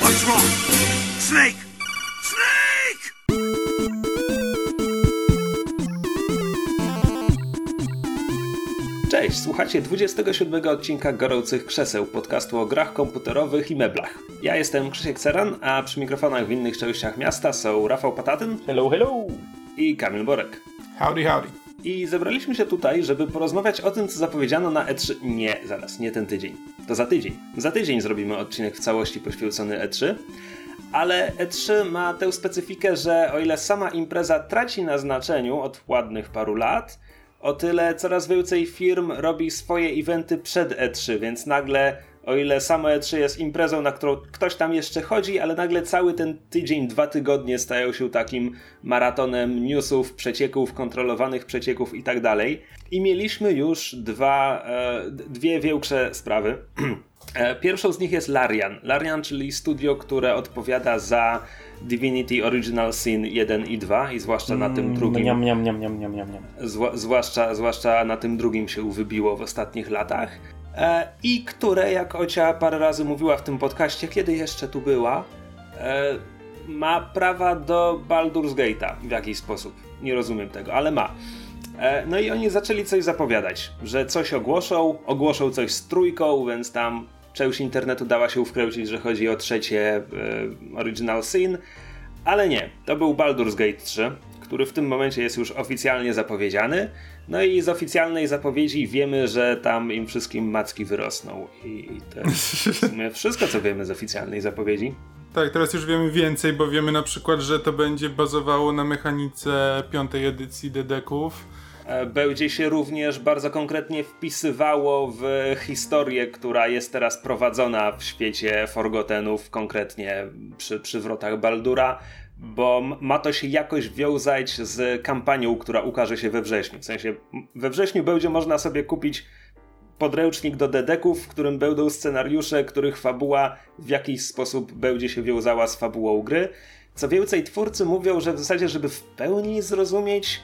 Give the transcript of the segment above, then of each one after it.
What's wrong? Snake! Snake! Cześć, słuchacie 27 odcinka Gorących Krzeseł, podcastu o grach komputerowych i meblach. Ja jestem Krzysiek Ceran, a przy mikrofonach w innych częściach miasta są Rafał Patatyn Hello, hello! i Kamil Borek. Howdy, howdy. I zebraliśmy się tutaj, żeby porozmawiać o tym, co zapowiedziano na E3. Nie, zaraz, nie ten tydzień. To za tydzień. Za tydzień zrobimy odcinek w całości poświęcony E3. Ale E3 ma tę specyfikę, że o ile sama impreza traci na znaczeniu od ładnych paru lat, o tyle coraz więcej firm robi swoje eventy przed E3, więc nagle, o ile samo E3 jest imprezą, na którą ktoś tam jeszcze chodzi, ale nagle cały ten tydzień, dwa tygodnie stają się takim maratonem newsów, przecieków, kontrolowanych przecieków i tak dalej. I mieliśmy już dwa, e, dwie większe sprawy. E, Pierwszą z nich jest Larian. Larian, czyli studio, które odpowiada za Divinity Original Sin 1 i 2 i zwłaszcza na tym drugim. Niam, niam, niam, niam, niam, niam, niam. Zwa, zwłaszcza, zwłaszcza na tym drugim się wybiło w ostatnich latach. E, I które, jak Ocia parę razy mówiła w tym podcaście, kiedy jeszcze tu była, e, ma prawa do Baldur's Gate'a w jakiś sposób. Nie rozumiem tego, ale ma. E, no i oni zaczęli coś zapowiadać, że coś ogłoszą, ogłoszą coś z trójką, więc tam część internetu dała się wkręcić, że chodzi o trzecie Original Sin, ale nie, to był Baldur's Gate 3, który w tym momencie jest już oficjalnie zapowiedziany. No i z oficjalnej zapowiedzi wiemy, że tam im wszystkim macki wyrosną. I, to jest wszystko, co wiemy z oficjalnej zapowiedzi. Tak, teraz już wiemy więcej, bo wiemy na przykład, że to będzie bazowało na mechanice piątej edycji Dedeków. E, Będzie się również bardzo konkretnie wpisywało w historię, która jest teraz prowadzona w świecie Forgottenów, konkretnie przy przywrotach Baldura, bo ma to się jakoś wiązać z kampanią, która ukaże się we wrześniu. W sensie, we wrześniu będzie można sobie kupić podręcznik do dedeków, w którym będą scenariusze, których fabuła w jakiś sposób będzie się wiązała z fabułą gry. Co więcej, twórcy mówią, że w zasadzie, żeby w pełni zrozumieć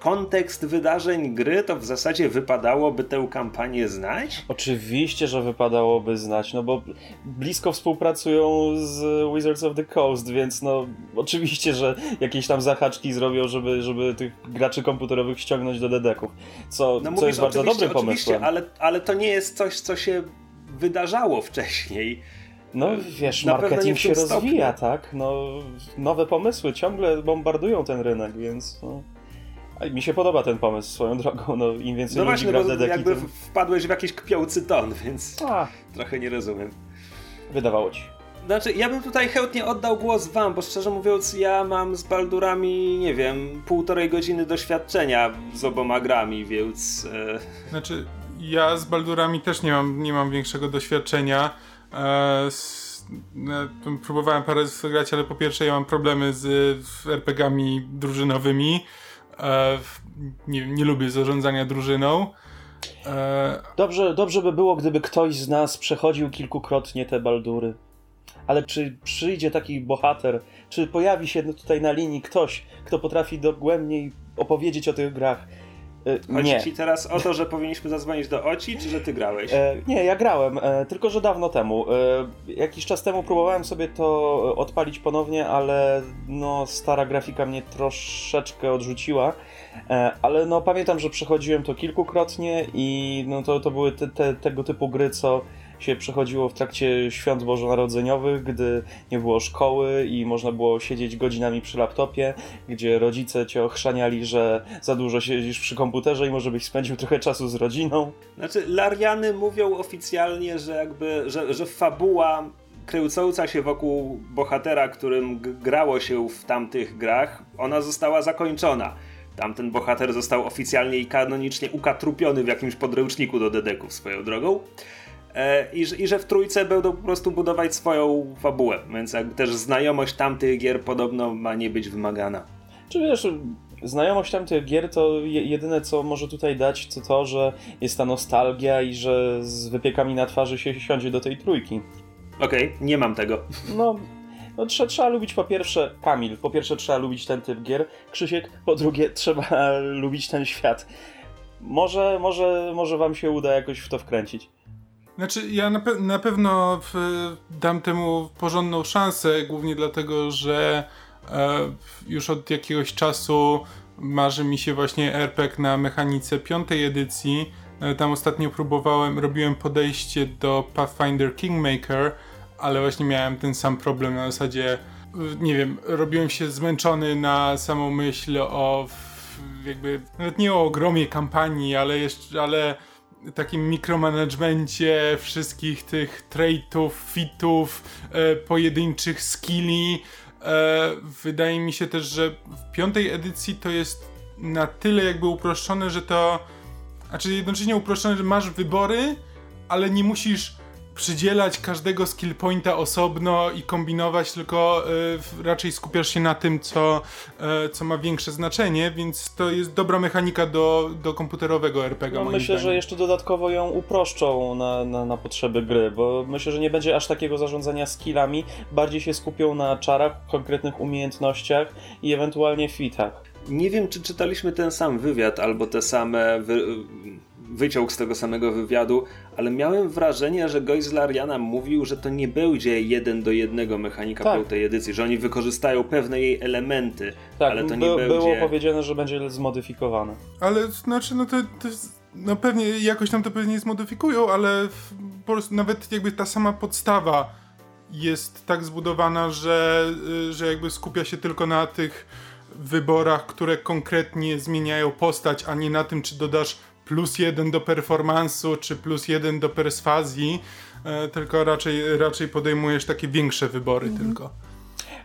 kontekst wydarzeń gry, to w zasadzie wypadałoby tę kampanię znać. Oczywiście, że wypadałoby znać, no bo blisko współpracują z Wizards of the Coast, więc no oczywiście, że jakieś tam zahaczki zrobią, żeby, żeby tych graczy komputerowych ściągnąć do dedeków, co, No co jest bardzo oczywiście, dobrym oczywiście, pomysłem. ale, ale to nie jest coś, co się wydarzało wcześniej. No wiesz, Na marketing się tym stopniu. rozwija, tak? No nowe pomysły ciągle bombardują ten rynek, więc no... Mi się podoba ten pomysł swoją drogą, no im więcej No ludzi właśnie, gra bo dedeki, jakby tym... wpadłeś w jakiś kpiący ton, więc A, trochę nie rozumiem. wydawało ci. Znaczy, ja bym tutaj chętnie oddał głos wam, bo szczerze mówiąc, ja mam z Baldurami, nie wiem, półtorej godziny doświadczenia z oboma grami, więc... E, Znaczy, ja z Baldurami też nie mam, nie mam większego doświadczenia. E, s, e, próbowałem parę razy grać, ale po pierwsze ja mam problemy z w RPG-ami drużynowymi. E, nie, nie lubię zarządzania drużyną. E, Dobrze, dobrze by było, gdyby ktoś z nas przechodził kilkukrotnie te baldury. Ale czy przyjdzie taki bohater, czy pojawi się tutaj na linii ktoś, kto potrafi dogłębniej opowiedzieć o tych grach? E, chodzi nie. ci teraz o to, że powinniśmy zadzwonić do Oci, czy że ty grałeś? E, nie, ja grałem, e, tylko że dawno temu. E, jakiś czas temu próbowałem sobie to odpalić ponownie, ale no stara grafika mnie troszeczkę odrzuciła. E, ale no pamiętam, że przechodziłem to kilkukrotnie i no to, to były te, te, tego typu gry, co się przechodziło w trakcie świąt bożonarodzeniowych, gdy nie było szkoły i można było siedzieć godzinami przy laptopie, gdzie rodzice cię ochrzaniali, że za dużo siedzisz przy komputerze i może byś spędził trochę czasu z rodziną. Znaczy, Lariany mówią oficjalnie, że jakby, że, że fabuła kręcąca się wokół bohatera, którym grało się w tamtych grach, ona została zakończona. Tamten bohater został oficjalnie i kanonicznie ukatrupiony w jakimś podręczniku do dedeków swoją drogą. E, I, że- I że w trójce będą po prostu budować swoją fabułę, więc jakby też znajomość tamtych gier podobno ma nie być wymagana. Czy wiesz, znajomość tamtych gier to je, jedyne co może tutaj dać to to, że jest ta nostalgia i że z wypiekami na twarzy się siądzie do tej trójki. Okej, nie mam tego. No, no trzeba, trzeba lubić po pierwsze, Kamil, po pierwsze trzeba lubić ten typ gier, Krzysiek, po drugie trzeba lubić ten świat. Może, może, może wam się uda jakoś w to wkręcić. Znaczy, ja na, pe na pewno w, dam temu porządną szansę, głównie dlatego, że e, już od jakiegoś czasu marzy mi się właśnie RPG na mechanice piątej edycji. E, tam ostatnio próbowałem, robiłem podejście do Pathfinder Kingmaker, ale właśnie miałem ten sam problem na zasadzie, e, nie wiem, robiłem się zmęczony na samą myśl o jakby, nawet nie o ogromie kampanii, ale jeszcze, ale takim mikromanagemencie wszystkich tych traitów, fitów, e, pojedynczych skilli. E, wydaje mi się też, że w piątej edycji to jest na tyle jakby uproszczone, że to. Znaczy jednocześnie uproszczone, że masz wybory, ale nie musisz przydzielać każdego skill pointa osobno i kombinować, tylko y, raczej skupiasz się na tym, co, y, co ma większe znaczenie, więc to jest dobra mechanika do, do komputerowego RPG. No, myślę, zdaniem. że jeszcze dodatkowo ją uproszczą na, na, na, potrzeby gry, bo myślę, że nie będzie aż takiego zarządzania skillami, bardziej się skupią na czarach, konkretnych umiejętnościach i ewentualnie fitach. Nie wiem, czy czytaliśmy ten sam wywiad albo te same wy wyciąg z tego samego wywiadu, ale miałem wrażenie, że Goizlariana mówił, że to nie będzie jeden do jednego mechanika tak. tej edycji, że oni wykorzystają pewne jej elementy, tak, ale to nie by, będzie... było powiedziane, że będzie zmodyfikowane. Ale znaczy, no to, to no pewnie jakoś tam to pewnie zmodyfikują, ale po prostu nawet jakby ta sama podstawa jest tak zbudowana, że, y, że jakby skupia się tylko na tych wyborach, które konkretnie zmieniają postać, a nie na tym, czy dodasz plus jeden do performansu, czy plus jeden do perswazji, e, tylko raczej, raczej podejmujesz takie większe wybory mhm. tylko.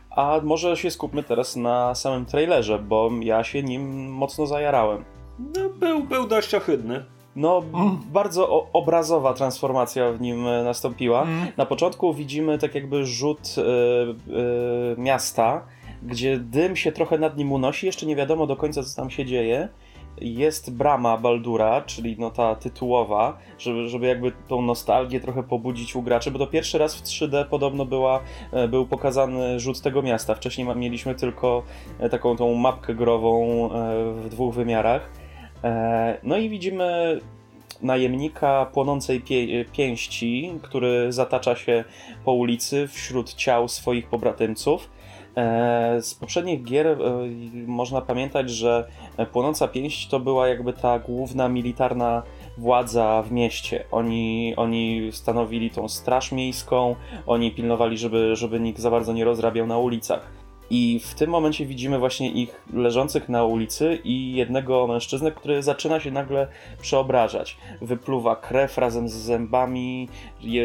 A może się skupmy teraz na samym trailerze, bo ja się nim mocno zajarałem. No, był, był dość ohydny. No, mm. bardzo obrazowa transformacja w nim e, nastąpiła. Mm. Na początku widzimy tak jakby rzut y, y, miasta, gdzie dym się trochę nad nim unosi, jeszcze nie wiadomo do końca co tam się dzieje jest brama Baldura, czyli no ta tytułowa, żeby, żeby jakby tą nostalgię trochę pobudzić u graczy, bo to pierwszy raz w 3D podobno była, e, był pokazany rzut tego miasta. Wcześniej mieliśmy tylko e, taką tą mapkę grową e, w dwóch wymiarach. No i widzimy najemnika płonącej pie pięści, który zatacza się po ulicy wśród ciał swoich pobratymców. E, z poprzednich gier e, można pamiętać, że Płonąca Pięść to była jakby ta główna militarna władza w mieście. Oni, oni stanowili tą straż miejską, oni pilnowali, żeby, żeby nikt za bardzo nie rozrabiał na ulicach. I w tym momencie widzimy właśnie ich leżących na ulicy i jednego mężczyznę, który zaczyna się nagle przeobrażać. Wypluwa krew razem z zębami,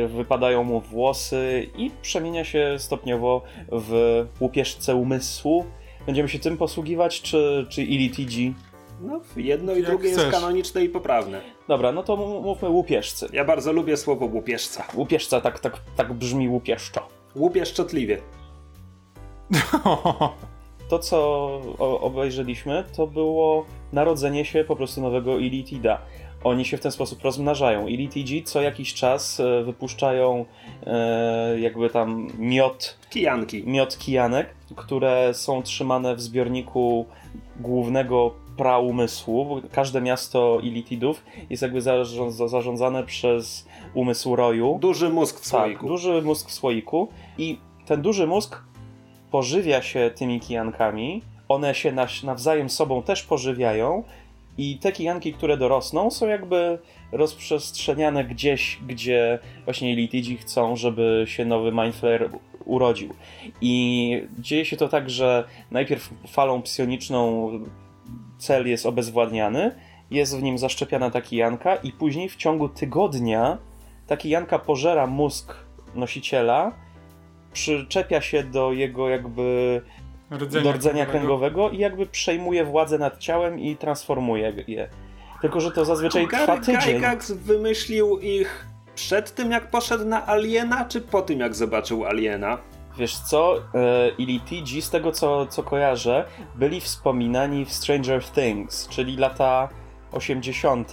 wypadają mu włosy i przemienia się stopniowo w łupieżce umysłu. Będziemy się tym posługiwać, czy, czy ILTG? No, jedno i Jak drugie chcesz. jest kanoniczne i poprawne. Dobra, no to mówmy łupieszcy. Ja bardzo lubię słowo łupieszca. Łupieszca, tak, tak, tak brzmi łupieszczo. Łupieszczotliwie. To, co obejrzeliśmy, to było narodzenie się po prostu nowego Illitida. Oni się w ten sposób rozmnażają. Illitidzi co jakiś czas e, wypuszczają e, jakby tam miot... Kijanki. Miot kijanek, które są trzymane w zbiorniku głównego praumysłu. Każde miasto Illitidów jest jakby zarządzane przez umysł roju. Duży mózg w tak, słoiku. Tak, duży mózg w słoiku. I ten duży mózg pożywia się tymi kijankami, one się nawzajem sobą też pożywiają i te kijanki, które dorosną, są jakby rozprzestrzeniane gdzieś, gdzie właśnie Elitidzi chcą, żeby się nowy Mindflayer urodził. I dzieje się to tak, że najpierw falą psioniczną cel jest obezwładniany, jest w nim zaszczepiana ta kijanka i później w ciągu tygodnia ta kijanka pożera mózg nosiciela przyczepia się do jego jakby rdzenia, do rdzenia kręgowego i jakby przejmuje władzę nad ciałem i transformuje je. Tylko, że to zazwyczaj Gary trwa tydzień. Gygax wymyślił ich przed tym, jak poszedł na Aliena, czy po tym, jak zobaczył Aliena? Wiesz co, e, Ilitigi, z tego co, co kojarzę, byli wspominani w Stranger Things, czyli lata 80.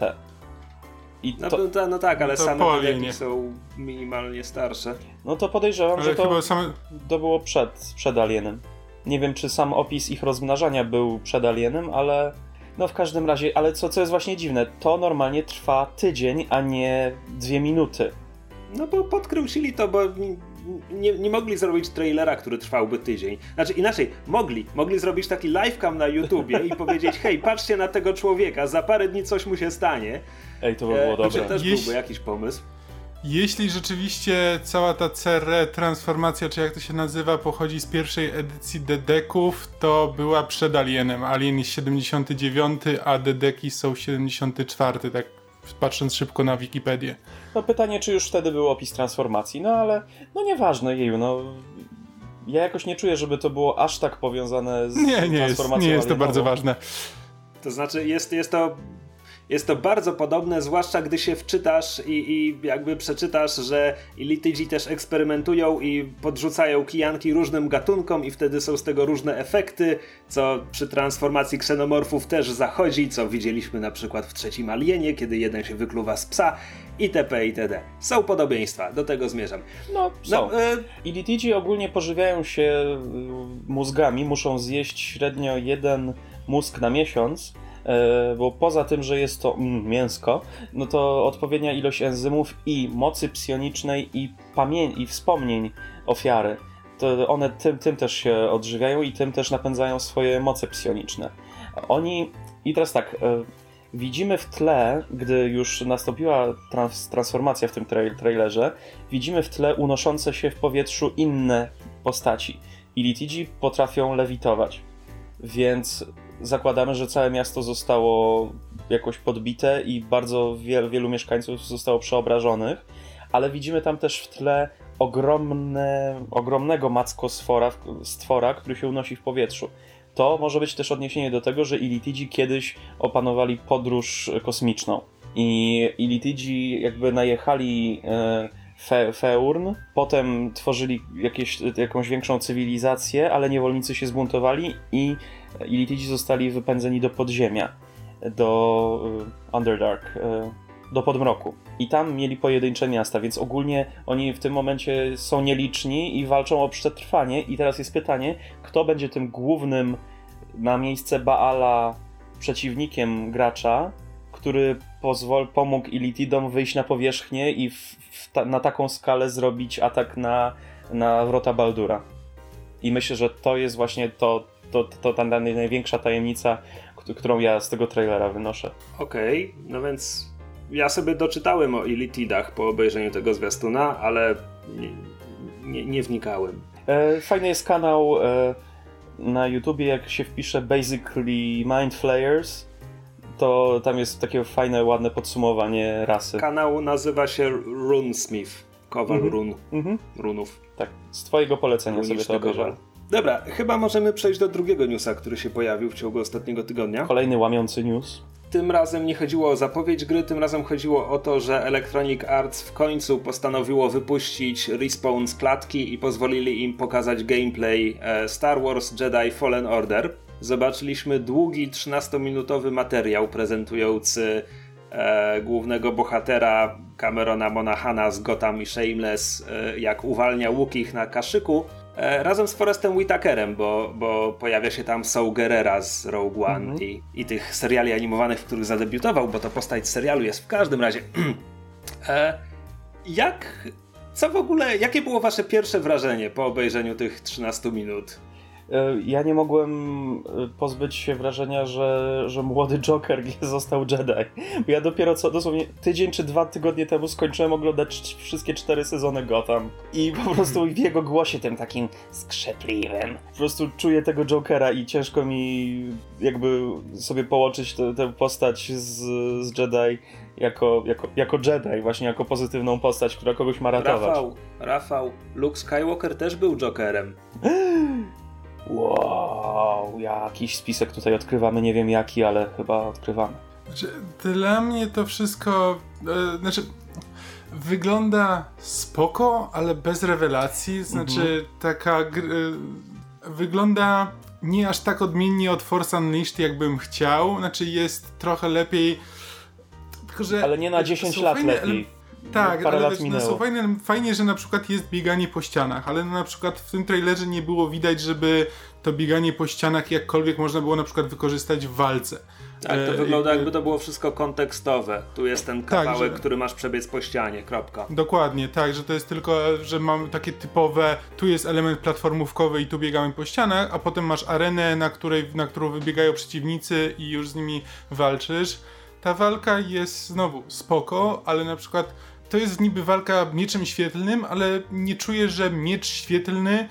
I no, to, no, no tak, ale same powieki są minimalnie starsze. No to podejrzewam, ale że to, same... to było przed, przed Alienem. Nie wiem, czy sam opis ich rozmnażania był przed Alienem, ale no w każdym razie, ale co, co jest właśnie dziwne, to normalnie trwa tydzień, a nie dwie minuty. No bo podkręcili to, bo nie, nie mogli zrobić trailera, który trwałby tydzień. Znaczy inaczej, mogli. Mogli zrobić taki livecam na YouTubie i powiedzieć, hej, patrzcie na tego człowieka, za parę dni coś mu się stanie. Ej, to by było e, dobre. To też byłby jakiś pomysł. Jeśli rzeczywiście cała ta CR transformacja, czy jak to się nazywa, pochodzi z pierwszej edycji Dedeków, to była przed Alienem. Alien jest 79, a Dedeki są 74, tak patrząc szybko na Wikipedię. No pytanie, czy już wtedy był opis transformacji, no ale no nieważne, jeju, no ja jakoś nie czuję, żeby to było aż tak powiązane z nie, nie transformacją jest, Nie jest to bardzo ważne. To znaczy jest, jest to jest to bardzo podobne, zwłaszcza gdy się wczytasz i, i jakby przeczytasz, że Ilitydzi też eksperymentują i podrzucają kijanki różnym gatunkom i wtedy są z tego różne efekty, co przy transformacji ksenomorfów też zachodzi, co widzieliśmy na przykład w trzecim Alienie, kiedy jeden się wykluwa z psa itp. itd. Są podobieństwa, do tego zmierzam. No, są. No, e, Ilitydzi ogólnie pożywiają się y, mózgami, muszą zjeść średnio jeden mózg na miesiąc, e, bo poza tym, że jest to mm, mięsko, no to odpowiednia ilość enzymów i mocy psionicznej i pamięci i wspomnień ofiary. To one tym, tym też się odżywiają i tym też napędzają swoje moce psioniczne. Oni, i teraz tak, e, widzimy w tle, gdy już nastąpiła trans transformacja w tym trail trailerze, widzimy w tle unoszące się w powietrzu inne postaci. Ilitidzi potrafią lewitować, więc zakładamy, że całe miasto zostało jakoś podbite i bardzo wielu, wielu mieszkańców zostało przeobrażonych, ale widzimy tam też w tle ogromne, ogromnego mackosfora, stwora, który się unosi w powietrzu. To może być też odniesienie do tego, że Ilitidzi kiedyś opanowali podróż kosmiczną. I Ilitidzi jakby najechali e, Fe, Feurn, potem tworzyli jakieś, jakąś większą cywilizację, ale niewolnicy się zbuntowali i Ilitidzi zostali wypędzeni do podziemia, do e, Underdark, e, do podmroku. I tam mieli pojedyncze miasta, więc ogólnie oni w tym momencie są nieliczni i walczą o przetrwanie. I teraz jest pytanie, kto będzie tym głównym na miejsce Baala przeciwnikiem gracza, który pozwol, pomógł Ilitidom wyjść na powierzchnię i w, w ta, na taką skalę zrobić atak na, na wrota Baldura. I myślę, że to jest właśnie to, to, to, ta największa tajemnica, którą ja z tego trailera wynoszę. Okej, okay, no więc ja sobie doczytałem o Ilitidach po obejrzeniu tego zwiastuna, ale nie, nie, nie wnikałem. E, fajny jest kanał e, na YouTubie, jak się wpisze Basically Mind Flayers, to tam jest takie fajne, ładne podsumowanie rasy. Kanał nazywa się Runesmith. Kowal mm -hmm. run. Mm -hmm. runów. Tak, z twojego polecenia sobie to obejrzałem. Dobra, chyba możemy przejść do drugiego newsa, który się pojawił w ciągu ostatniego tygodnia. Kolejny łamiący news. Tym razem nie chodziło o zapowiedź gry, tym razem chodziło o to, że Electronic Arts w końcu postanowiło wypuścić Respawn z klatki i pozwolili im pokazać gameplay Star Wars Jedi Fallen Order. Zobaczyliśmy długi 13-minutowy materiał prezentujący e, głównego bohatera Camerona Monahana z Gotham i Shameless, e, jak uwalnia Wookiees na kaszyku, e, razem z Forestem Whitakerem, bo, bo pojawia się tam Saul Gerrera z Rogue One mm -hmm. i, i tych seriali animowanych, w których zadebiutował, bo to postać serialu jest w każdym razie. e, jak, co w ogóle, jakie było wasze pierwsze wrażenie po obejrzeniu tych 13 minut? Ja nie mogłem pozbyć się wrażenia, że, że młody Joker nie został Jedi. Ja dopiero co, dosłownie tydzień czy dwa tygodnie temu skończyłem oglądać wszystkie cztery sezony Gotham. I po prostu w jego głosie tym takim skrzepliwym. Po prostu czuję tego Jokera i ciężko mi jakby sobie połączyć tę postać z, z Jedi jako, jako, jako Jedi, właśnie jako pozytywną postać, która kogoś ma ratować. Rafał, Rafał, Luke Skywalker też był Jokerem. Wow, jakiś spisek tutaj odkrywamy, nie wiem jaki, ale chyba odkrywamy. Znaczy, dla mnie to wszystko, e, znaczy, wygląda spoko, ale bez rewelacji, znaczy mhm. taka, e, wygląda nie aż tak odmiennie od Force Unleashed, jakbym chciał, znaczy jest trochę lepiej, tylko że... Ale nie na 10 lat fajne, lepiej. Tak, parę ale lat wiesz, no, minęło. są fajne, fajnie, że na przykład jest bieganie po ścianach, ale no, na przykład w tym trailerze nie było widać, żeby to bieganie po ścianach jakkolwiek można było na przykład wykorzystać w walce. Tak, to E, wygląda jakby- to było wszystko kontekstowe. Tu jest ten Tak, kawałek, że- który masz przebiec po ścianie, kropka. Dokładnie, tak, że to jest tylko, że mamy takie typowe, tu jest element platformówkowy i tu biegamy po ścianach, a potem masz arenę, na, której, na którą wybiegają przeciwnicy i już z nimi walczysz. Ta walka jest znowu spoko, ale na przykład to jest niby walka mieczem świetlnym, ale nie czuję, że miecz świetlny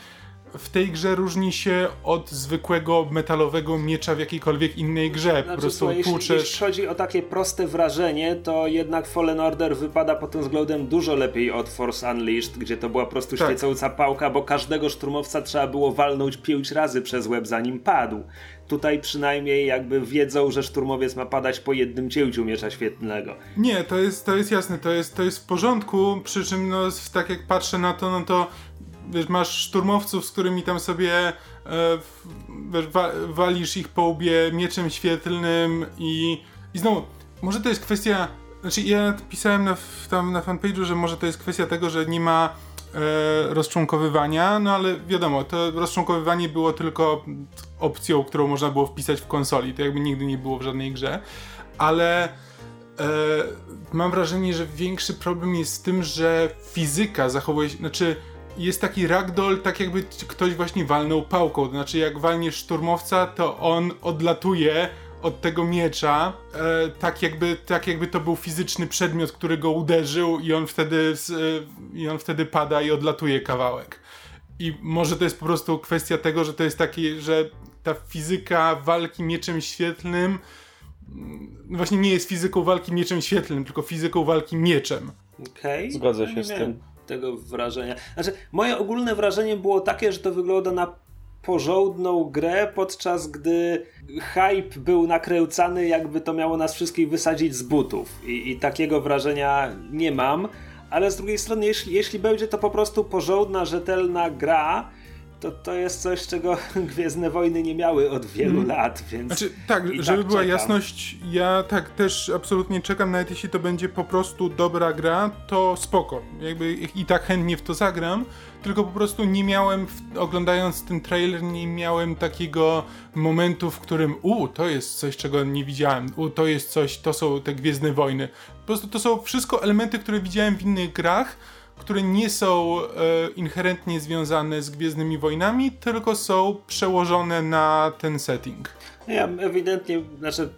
w tej grze różni się od zwykłego metalowego miecza w jakiejkolwiek innej grze. po Znaczy, prostu słuchaj, jeśli, tłuczesz... jeśli chodzi o takie proste wrażenie, to jednak Fallen Order wypada pod tym względem dużo lepiej od Force Unleashed, gdzie to była po prostu Tak. świecąca pałka, bo każdego szturmowca trzeba było walnąć pięć razy przez łeb zanim padł. Tutaj przynajmniej jakby wiedzą, że szturmowiec ma padać po jednym cięciu miecza świetlnego. Nie, to jest, to jest jasne, to jest, to jest w porządku, przy czym no, tak jak patrzę na to, no to wiesz, masz szturmowców, z którymi tam sobie e, wiesz, wa, walisz ich po łbie mieczem świetlnym i, i znowu, może to jest kwestia, znaczy ja pisałem na, tam na fanpage'u, że może to jest kwestia tego, że nie ma e, rozczłonkowywania, no ale wiadomo, to rozczłonkowywanie było tylko opcją, którą można było wpisać w konsoli, to jakby nigdy nie było w żadnej grze, ale E, mam wrażenie, że większy problem jest z tym, że fizyka zachowuje się, znaczy jest taki ragdoll, tak jakby ktoś właśnie walnął pałką, to znaczy jak walniesz szturmowca, to on odlatuje od tego miecza, e, tak, jakby, tak jakby to był fizyczny przedmiot, który go uderzył i on wtedy, e, i on wtedy pada i odlatuje kawałek. I może to jest po prostu kwestia tego, że to jest takie, że ta fizyka walki mieczem świetlnym no właśnie nie jest fizyką walki mieczem świetlnym, tylko fizyką walki mieczem. Okej. Zgodzę Ja się nie z tym. Tego wrażenia. Znaczy, moje ogólne wrażenie było takie, że to wygląda na porządną grę, podczas gdy hype był nakręcany, jakby to miało nas wszystkich wysadzić z butów. I, i takiego wrażenia nie mam. Ale z drugiej strony, jeśli, jeśli będzie to po prostu porządna, rzetelna gra, to to jest coś, czego Gwiezdne Wojny nie miały od wielu lat, więc... Znaczy, tak, żeby tak była czekam. jasność, ja tak też absolutnie czekam, nawet jeśli to będzie po prostu dobra gra, to spoko. Jakby i tak chętnie w to zagram, tylko po prostu nie miałem, oglądając ten trailer, nie miałem takiego momentu, w którym u, to jest coś, czego nie widziałem, u, to jest coś, to są te Gwiezdne Wojny. Po prostu to są wszystko elementy, które widziałem w innych grach, które nie są e, inherentnie związane z Gwiezdnymi Wojnami, tylko są przełożone na ten setting. Ja ewidentnie, znaczy,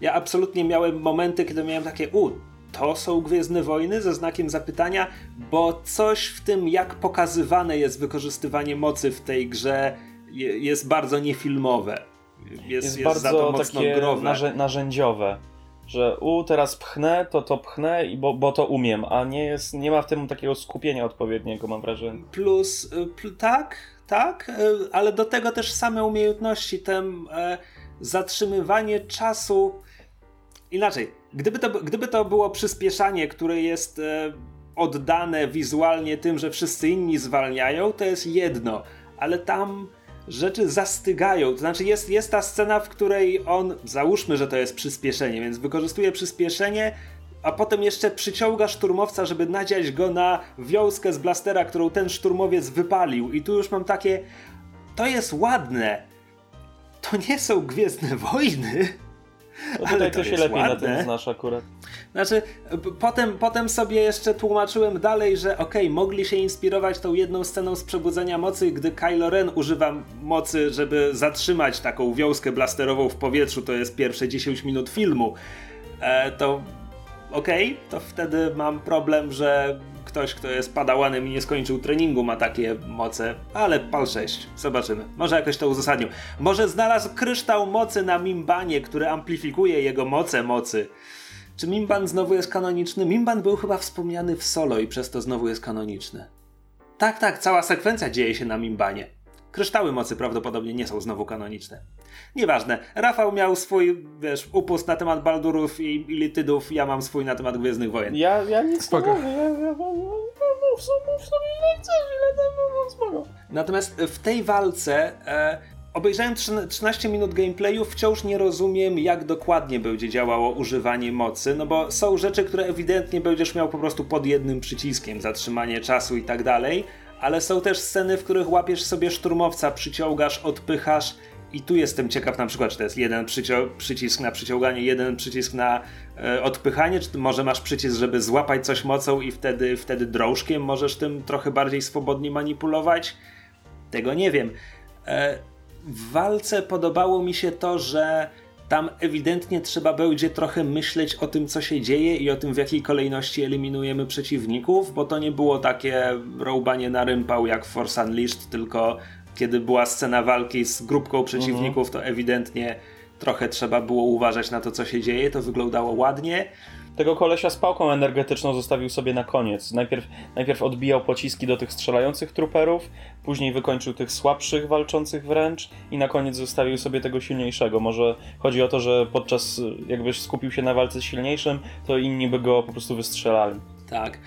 ja absolutnie miałem momenty, kiedy miałem takie, u, to są Gwiezdne Wojny ze znakiem zapytania, bo coś w tym, jak pokazywane jest wykorzystywanie mocy w tej grze, je, jest bardzo niefilmowe. Jest, Jest, jest, za to bardzo mocno takie growe. narze- narzędziowe. Że u, teraz pchnę, to to pchnę, i bo, bo to umiem, a nie, jest, nie ma w tym takiego skupienia odpowiedniego, mam wrażenie. Plus, y, pl- tak, tak, y, ale do tego też same umiejętności, ten e, zatrzymywanie czasu. Inaczej, gdyby to, gdyby to było przyspieszanie, które jest e, oddane wizualnie tym, że wszyscy inni zwalniają, to jest jedno, ale tam rzeczy zastygają. To znaczy, jest, jest ta scena, w której on, załóżmy, że to jest przyspieszenie, więc wykorzystuje przyspieszenie, a potem jeszcze przyciąga szturmowca, żeby nadziać go na wiązkę z blastera, którą ten szturmowiec wypalił. I tu już mam takie. To jest ładne. To nie są gwiezdne wojny. No Ale tutaj to to się lepiej na ładne. tym znasz akurat. Znaczy, potem, potem sobie jeszcze tłumaczyłem dalej, że okej, mogli się inspirować tą jedną sceną z Przebudzenia Mocy, gdy Kylo Ren używa mocy, żeby zatrzymać taką wiązkę blasterową w powietrzu, to jest pierwsze 10 minut filmu. E, to okej, to wtedy mam problem, że ktoś, kto jest padałanem i nie skończył treningu, ma takie moce, ale pal 6. Zobaczymy. Może jakoś to uzasadnił. Może znalazł kryształ mocy na Mimbanie, który amplifikuje jego moce mocy. Czy Mimban znowu jest kanoniczny? Mimban był chyba wspomniany w solo i przez to znowu jest kanoniczny. Tak, tak, cała sekwencja dzieje się na Mimbanie. Kryształy mocy prawdopodobnie nie są znowu kanoniczne. Nieważne. Rafał miał swój, wiesz, upust na temat Baldurów i, i Litydów, ja mam swój na temat Gwiezdnych Wojen. Ja, ja nic Spoko. nie mówię, ja, ja, mów, mów, sobie- mów sobie ile chcesz, ile tam mów, spoko. Natomiast w tej walce e, ob- obejrzałem 13 minut gameplayu, wciąż nie rozumiem, jak dokładnie będzie działało używanie mocy, no bo są rzeczy, które ewidentnie będziesz miał po prostu pod jednym przyciskiem, zatrzymanie czasu i tak dalej, ale są też sceny, w których łapiesz sobie szturmowca, przyciągasz, odpychasz i tu jestem ciekaw na przykład, czy to jest jeden przycisk na przyciąganie, jeden przycisk na e, odpychanie, czy może masz przycisk, żeby złapać coś mocą i wtedy, wtedy drążkiem możesz tym trochę bardziej swobodnie manipulować? Tego nie wiem. E, w walce podobało mi się to, że tam ewidentnie trzeba będzie trochę myśleć o tym, co się dzieje i o tym, w jakiej kolejności eliminujemy przeciwników, bo to nie było takie rołbanie na rympał jak Force Unleashed, tylko kiedy była scena walki z grupką przeciwników, to ewidentnie trochę trzeba było uważać na to, co się dzieje. To wyglądało ładnie. Tego kolesia z pałką energetyczną zostawił sobie na koniec. Najpierw, najpierw odbijał pociski do tych strzelających truperów, później wykończył tych słabszych, walczących wręcz i na koniec zostawił sobie tego silniejszego. Może chodzi o to, że podczas jakbyś skupił się na walce z silniejszym, to inni by go po prostu wystrzelali. Tak.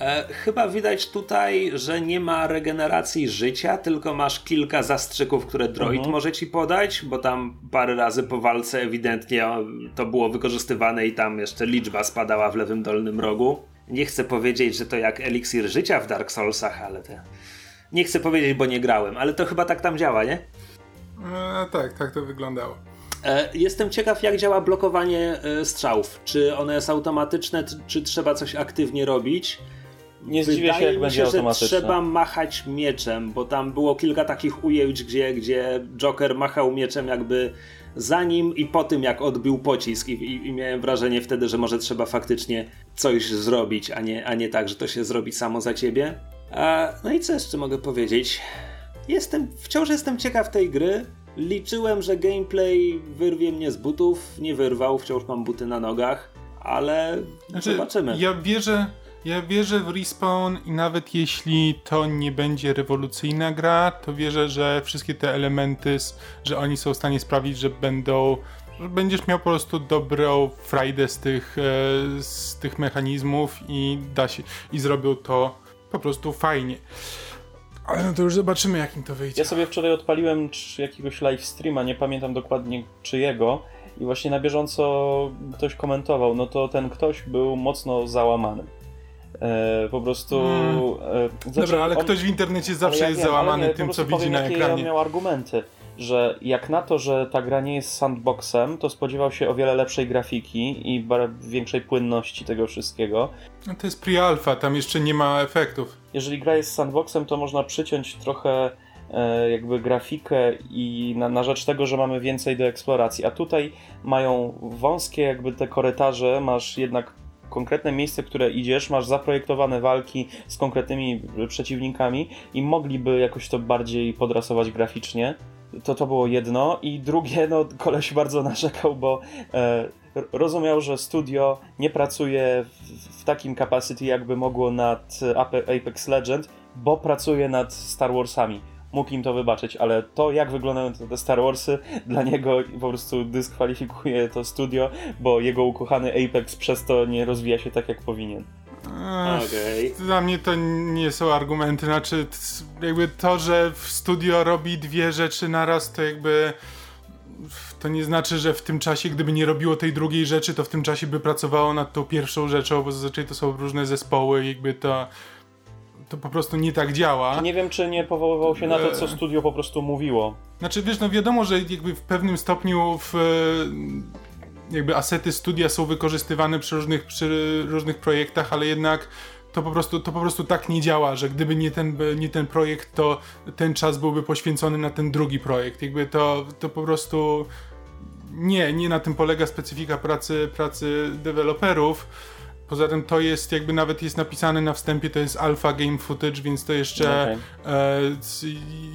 E, chyba widać tutaj, że nie ma regeneracji życia, tylko masz kilka zastrzyków, które droid mhm. może ci podać, bo tam parę razy po walce ewidentnie to było wykorzystywane i tam jeszcze liczba spadała w lewym dolnym rogu. Nie chcę powiedzieć, że to jak eliksir życia w Dark Soulsach, ale. Nie chcę powiedzieć, bo nie grałem, ale to chyba tak tam działa, nie? E, tak, tak to wyglądało. E, jestem ciekaw, jak działa blokowanie e, strzałów. Czy one jest automatyczne, czy trzeba coś aktywnie robić? Nie zdziwię się, jak będzie automatyczne. że trzeba machać mieczem, bo tam było kilka takich ujęć, gdzie, gdzie Joker machał mieczem jakby za nim i po tym, jak odbił pocisk. I, i, i miałem wrażenie wtedy, że może trzeba faktycznie coś zrobić, a nie, a nie tak, że to się zrobi samo za ciebie. A, no i co jeszcze mogę powiedzieć? Jestem, wciąż jestem ciekaw tej gry. Liczyłem, że gameplay wyrwie mnie z butów. Nie wyrwał, wciąż mam buty na nogach, ale znaczy, zobaczymy. Ja wierzę, ja wierzę w Respawn i nawet jeśli to nie będzie rewolucyjna gra, to wierzę, że wszystkie te elementy, że oni są w stanie sprawić, że będą że będziesz miał po prostu dobrą frajdę z tych, e, z tych mechanizmów i da się, i zrobią to po prostu fajnie. Ale no to już zobaczymy, jak im to wyjdzie. Ja sobie wczoraj odpaliłem jakiegoś live streama, nie pamiętam dokładnie czyjego, i właśnie na bieżąco ktoś komentował. No to ten ktoś był mocno załamany. E, po prostu. Hmm. E, znaczy, Dobra, ale on, ktoś w internecie zawsze jest wiem, załamany tym, co widzi na ekranie. Ja miał argumenty, że jak na to, że ta gra nie jest sandboxem, to spodziewał się o wiele lepszej grafiki i większej płynności tego wszystkiego. No to jest pre-alpha, tam jeszcze nie ma efektów. Jeżeli gra jest sandboxem, to można przyciąć trochę e, jakby grafikę i na, na, rzecz tego, że mamy więcej do eksploracji. A tutaj mają wąskie jakby te korytarze, masz jednak konkretne miejsce, które idziesz, masz zaprojektowane walki z konkretnymi przeciwnikami i mogliby jakoś to bardziej podrasować graficznie. To to było jedno. I drugie, no koleś bardzo narzekał, bo e, rozumiał, że studio nie pracuje w, w takim capacity, jakby mogło nad Apex Legend, bo pracuje nad Star Warsami mógł im to wybaczyć, ale to jak wyglądają te Star Warsy dla niego po prostu dyskwalifikuje to studio, bo jego ukochany Apex przez to nie rozwija się tak jak powinien. Okay. Dla mnie to nie są argumenty, znaczy jakby to, że w studio robi dwie rzeczy naraz, to jakby to nie znaczy, że w tym czasie, gdyby nie robiło tej drugiej rzeczy, to w tym czasie by pracowało nad tą pierwszą rzeczą, bo zazwyczaj to są różne zespoły, jakby to to po prostu nie tak działa. Nie wiem, czy nie powoływał się na to, co e. studio po prostu mówiło. Znaczy, wiesz, no wiadomo, że jakby w pewnym stopniu w, jakby asety studia są wykorzystywane przy różnych, przy różnych projektach, ale jednak to po, prostu, to po prostu tak nie działa, że gdyby nie ten, nie ten projekt, to ten czas byłby poświęcony na ten drugi projekt. Jakby to, to po prostu nie, nie na tym polega specyfika pracy, pracy deweloperów Poza tym to jest, jakby nawet jest napisane na wstępie, to jest alpha game footage, więc to jeszcze, okay. e,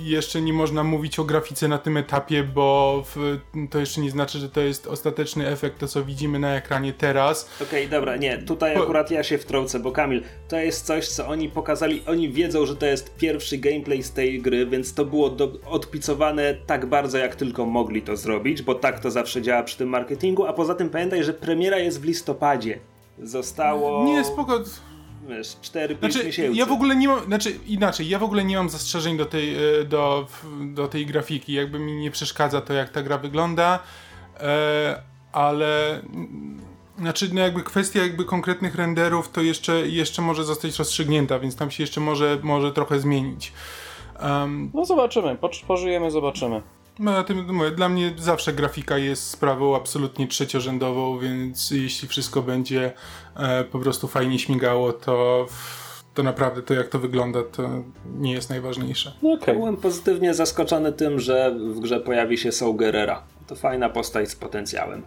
jeszcze nie można mówić o grafice na tym etapie, bo w, to jeszcze nie znaczy, że to jest ostateczny efekt, to co widzimy na ekranie teraz. Okej, okay, dobra, nie, tutaj akurat ja się wtrącę, bo Kamil, to jest coś, co oni pokazali, oni wiedzą, że to jest pierwszy gameplay z tej gry, więc to było do, odpicowane tak bardzo, jak tylko mogli to zrobić, bo tak to zawsze działa przy tym marketingu, a poza tym pamiętaj, że premiera jest w listopadzie. Zostało. Nie, spoko. wiesz, 4-5 Znaczy, miesięcy. ja w ogóle nie mam, znaczy inaczej, ja w ogóle nie mam zastrzeżeń do tej, e, do, do tej grafiki, jakby mi nie przeszkadza to, jak ta gra wygląda, e, ale znaczy, no jakby kwestia jakby konkretnych renderów to jeszcze, jeszcze może zostać rozstrzygnięta, więc tam się jeszcze może, może trochę zmienić. Um, No zobaczymy, po, pożyjemy, zobaczymy. No, na tym mówię, dla mnie zawsze grafika jest sprawą absolutnie trzeciorzędową, więc jeśli wszystko będzie e, po prostu fajnie śmigało, to, to naprawdę to jak to wygląda, to nie jest najważniejsze. No okej. Byłem pozytywnie zaskoczony tym, że w grze pojawi się Saul Gerrera. To fajna postać z potencjałem.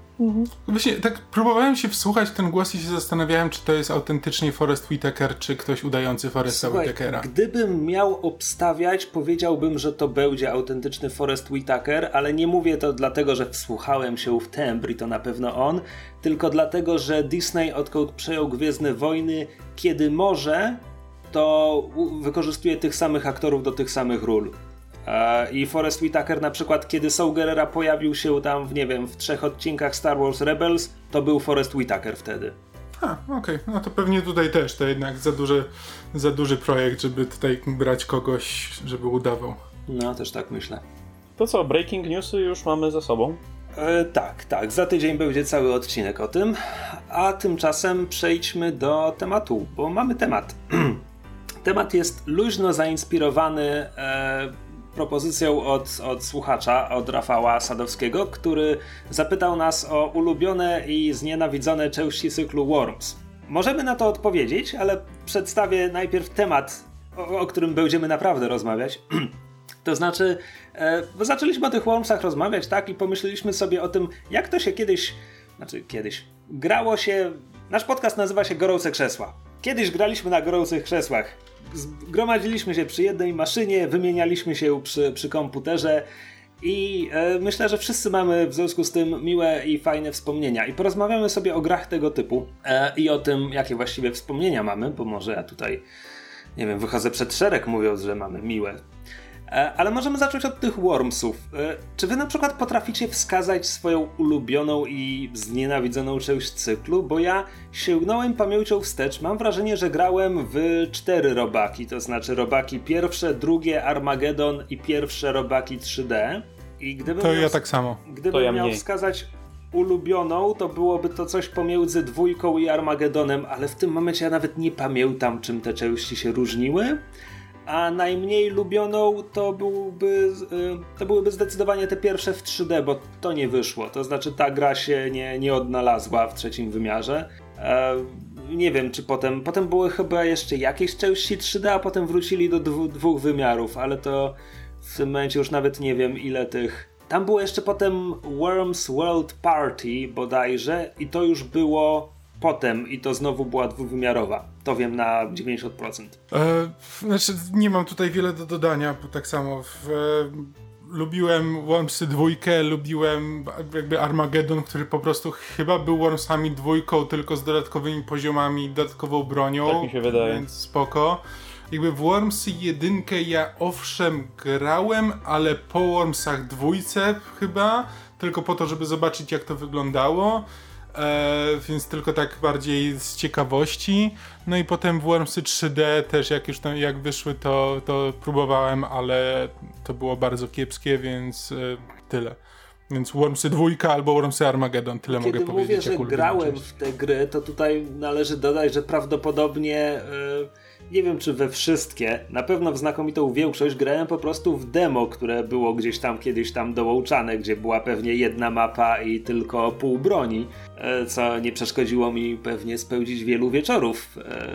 Właśnie tak próbowałem się wsłuchać w ten głos i się zastanawiałem, czy to jest autentycznie Forest Whitaker, czy ktoś udający Foresta Słuchaj, Whitakera. gdybym miał obstawiać, powiedziałbym, że to będzie autentyczny Forest Whitaker, ale nie mówię to dlatego, że wsłuchałem się w tembr i to na pewno on, tylko dlatego, że Disney odkąd przejął Gwiezdne Wojny, kiedy może, to wykorzystuje tych samych aktorów do tych samych ról. E, I Forest Whitaker na przykład, kiedy Saul Gerrera pojawił się tam w, nie wiem, w trzech odcinkach Star Wars Rebels, to był Forest Whitaker wtedy. A, okej, no to pewnie tutaj też, to jednak za duży, za duży projekt, żeby tutaj brać kogoś, żeby udawał. No, też tak myślę. To co, breaking newsy już mamy za sobą. E, tak, tak. Za tydzień będzie cały odcinek o tym. A tymczasem przejdźmy do tematu, bo mamy temat. temat jest luźno zainspirowany e, propozycją od, od słuchacza, od Rafała Sadowskiego, który zapytał nas o ulubione i znienawidzone części cyklu Worms. Możemy na to odpowiedzieć, ale przedstawię najpierw temat, o, o którym będziemy naprawdę rozmawiać. To znaczy, e, bo zaczęliśmy o tych Wormsach rozmawiać, tak? I pomyśleliśmy sobie o tym, jak to się kiedyś, znaczy kiedyś, grało się. Nasz podcast nazywa się Gorące Krzesła. Kiedyś graliśmy na gorących krzesłach. Zgromadziliśmy się przy jednej maszynie, wymienialiśmy się przy, przy komputerze. I e, myślę, że wszyscy mamy w związku z tym miłe i fajne wspomnienia. I porozmawiamy sobie o grach tego typu e, i o tym, jakie właściwie wspomnienia mamy, bo może ja tutaj, nie wiem, wychodzę przed szereg mówiąc, że mamy miłe Ale możemy zacząć od tych Wormsów. E, Czy wy na przykład potraficie wskazać swoją ulubioną i znienawidzoną część cyklu? Bo ja sięgnąłem pamięcią wstecz. Mam wrażenie, że grałem w cztery robaki, to znaczy robaki pierwsze, drugie Armageddon i pierwsze robaki 3D. I gdybym To miał, ja tak samo. gdybym ja miał wskazać ulubioną, to byłoby to coś pomiędzy dwójką i Armagedonem, ale w tym momencie ja nawet nie pamiętam, czym te części się różniły. A najmniej lubioną to, byłby, y, to byłyby zdecydowanie te pierwsze w 3D, bo to nie wyszło. To znaczy ta gra się nie, nie odnalazła w trzecim wymiarze. E, nie wiem, czy potem. Potem były chyba jeszcze jakieś części 3D, a potem wrócili do dwu, dwóch wymiarów, ale to w tym momencie już nawet nie wiem, ile tych. Tam było jeszcze potem Worms World Party bodajże, i to już było potem, i to znowu była dwuwymiarowa. To wiem na 90%. E, znaczy, nie mam tutaj wiele do dodania, bo tak samo w, e, lubiłem Wormsy dwójkę, lubiłem jakby Armageddon, który po prostu chyba był Wormsami dwójką, tylko z dodatkowymi poziomami, dodatkową bronią. Tak mi się wydaje. Więc spoko. Jakby w Wormsy jedynkę ja owszem grałem, ale po Wormsach dwójce chyba, tylko po to, żeby zobaczyć jak to wyglądało. E, więc tylko tak bardziej z ciekawości. No i potem w Wormsy 3D też jak już tam, jak wyszły to, to próbowałem, ale to było bardzo kiepskie, więc e, tyle. Więc Wormsy 2 albo Wormsy Armageddon, tyle Kiedy mogę mówię, powiedzieć. że jak ulubiona grałem w te gry, to tutaj należy dodać, że prawdopodobnie e, nie wiem czy we wszystkie, na pewno w znakomitą większość grałem po prostu w demo, które było gdzieś tam kiedyś tam dołączane, gdzie była pewnie jedna mapa i tylko pół broni, e, co nie przeszkodziło mi pewnie spełdzić wielu wieczorów e,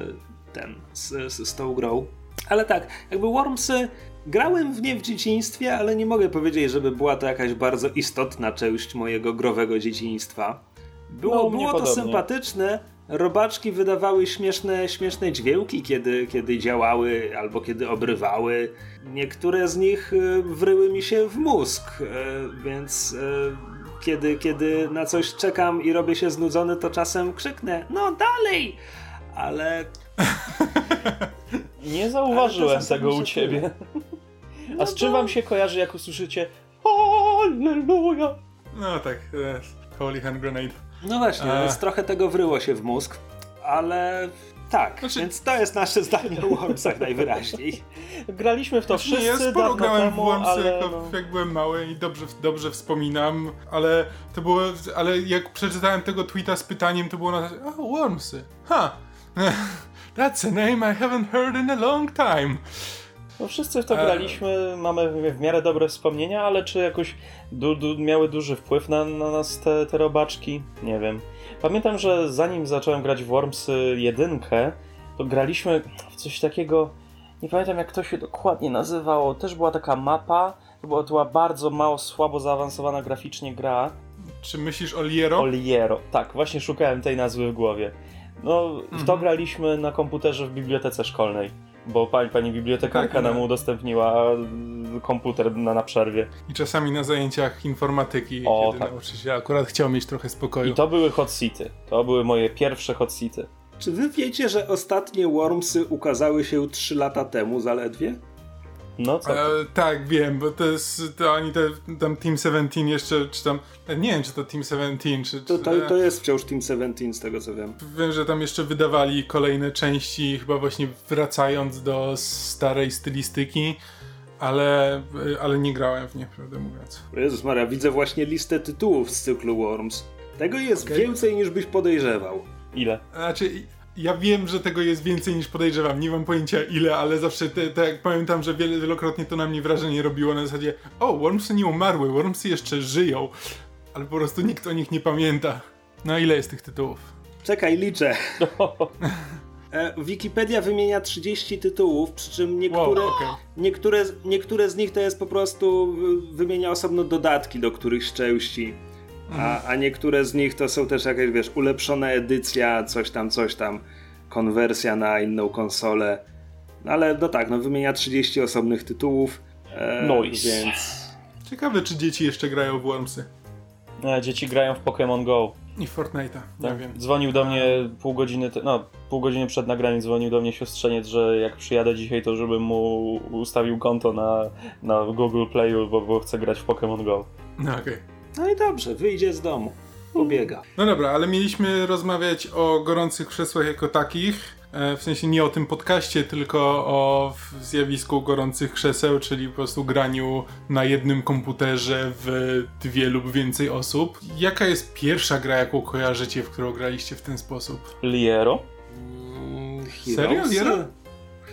ten z, z, z tą grą. Ale tak, jakby Wormsy grałem w nie w dzieciństwie, ale nie mogę powiedzieć, żeby była to jakaś bardzo istotna część mojego growego dzieciństwa. Było, No, było to sympatyczne. Robaczki wydawały śmieszne, śmieszne dźwięki, kiedy, kiedy działały albo kiedy obrywały. Niektóre z nich y, wryły mi się w mózg, y, więc y, kiedy, kiedy na coś czekam i robię się znudzony, to czasem krzyknę: No dalej! Ale Nie zauważyłem tego u ciebie. No A z czym wam się kojarzy, jak usłyszycie Halleluja? No tak, e, Holy Hand Grenade. No właśnie, E. więc trochę tego wryło się w mózg, ale Tak, Znaczy- więc to jest nasze zdanie o Wormsach najwyraźniej. Graliśmy w to Znaczy, nie, wszyscy ja sporo grałem temu, w Wormsy, ale jako, no, jak byłem mały i dobrze, dobrze wspominam, ale to było, ale jak przeczytałem tego tweeta z pytaniem, to było na zasadzie, o, Wormsy, ha, that's a name I haven't heard in a long time. no wszyscy w to E. graliśmy, mamy w miarę dobre wspomnienia, ale czy jakoś du, du, miały duży wpływ na, na nas te, te robaczki? Nie wiem. Pamiętam, że zanim zacząłem grać w Wormsy jedynkę, to graliśmy w coś takiego, nie pamiętam jak to się dokładnie nazywało, też była taka mapa, to była, to była bardzo mało, słabo zaawansowana graficznie gra, Czy myślisz o Liero? Oliero. Tak, właśnie szukałem tej nazwy w głowie. No, w to Mhm. graliśmy na komputerze w bibliotece szkolnej, bo pani, pani bibliotekarka Tak, no. nam udostępniła y, komputer na, na przerwie. I czasami na zajęciach informatyki, O, kiedy tak. nauczyciel akurat chciał mieć trochę spokoju. I to były hot seaty. To były moje pierwsze hot seaty. Czy wy wiecie, że ostatnie Wormsy ukazały się 3 lata temu zaledwie? No co? E, tak, wiem, bo to jest, to oni te, tam Team 17 jeszcze, czy tam, e, nie wiem czy to Team 17, czy... To, czy to, to jest wciąż Team 17 z tego co wiem. Wiem, że tam jeszcze wydawali kolejne części, chyba właśnie wracając do starej stylistyki, ale, ale nie grałem w nie, prawdę mówiąc. Jezus Maria, widzę właśnie listę tytułów z cyklu Worms. Tego jest Okej. więcej niż byś podejrzewał. Ile? Znaczy, ja wiem, że tego jest więcej niż podejrzewam, nie mam pojęcia ile, ale zawsze te, te, jak pamiętam, że wiele, wielokrotnie to na mnie wrażenie robiło na zasadzie o, Wormsy nie umarły, Wormsy jeszcze żyją, ale po prostu nikt o nich nie pamięta. No ile jest tych tytułów? Czekaj, liczę. E, Wikipedia wymienia 30 tytułów, przy czym niektóre, Wow, okej. niektóre, niektóre z nich to jest po prostu y, wymienia osobno dodatki do którychś części. A, a niektóre z nich to są też jakaś, wiesz, ulepszona edycja, coś tam, coś tam, konwersja na inną konsolę. No ale no tak, no wymienia 30 osobnych tytułów. E, Nice. Więc Ciekawe, czy dzieci jeszcze grają w Wormsy E, Dzieci grają w Pokémon Go. i w Fortnite'a, nie Tak. wiem. Dzwonił do mnie pół godziny, te, no pół godziny przed nagraniem dzwonił do mnie siostrzeniec, że jak przyjadę dzisiaj, to żebym mu ustawił konto na, na Google Playu, bo, bo chce grać w Pokémon Go. No okej. No i dobrze, wyjdzie z domu, pobiega. No dobra, ale mieliśmy rozmawiać o gorących krzesłach jako takich. e, W sensie nie o tym podcaście, tylko o zjawisku gorących krzeseł, czyli po prostu graniu na jednym komputerze w dwie lub więcej osób. Jaka jest pierwsza gra, jaką kojarzycie, w którą graliście w ten sposób? Liero? Serio? Liero?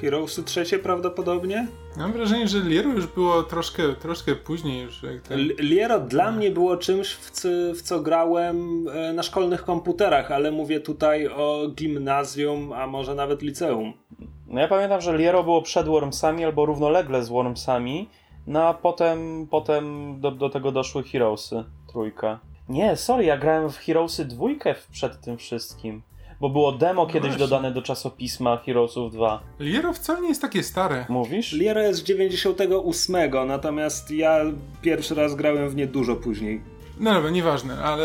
Heroesy trzecie prawdopodobnie? Mam wrażenie, że Liero już było troszkę, troszkę później już. Jak ten... Liero dla mnie było czymś, w co, w co grałem e, na szkolnych komputerach, ale mówię tutaj o gimnazjum, a może nawet liceum. No ja pamiętam, że Liero było przed Wormsami albo równolegle z Wormsami, no a potem, potem do, do tego doszły Heroesy, trójka. Nie, sorry, ja grałem w Heroesy dwójkę przed tym wszystkim. Bo było demo kiedyś właśnie. dodane do czasopisma Heroesów 2. Liero wcale nie jest takie stare. Mówisz? Liero jest z 98, natomiast ja pierwszy raz grałem w nie dużo później. No dobra, nieważne, ale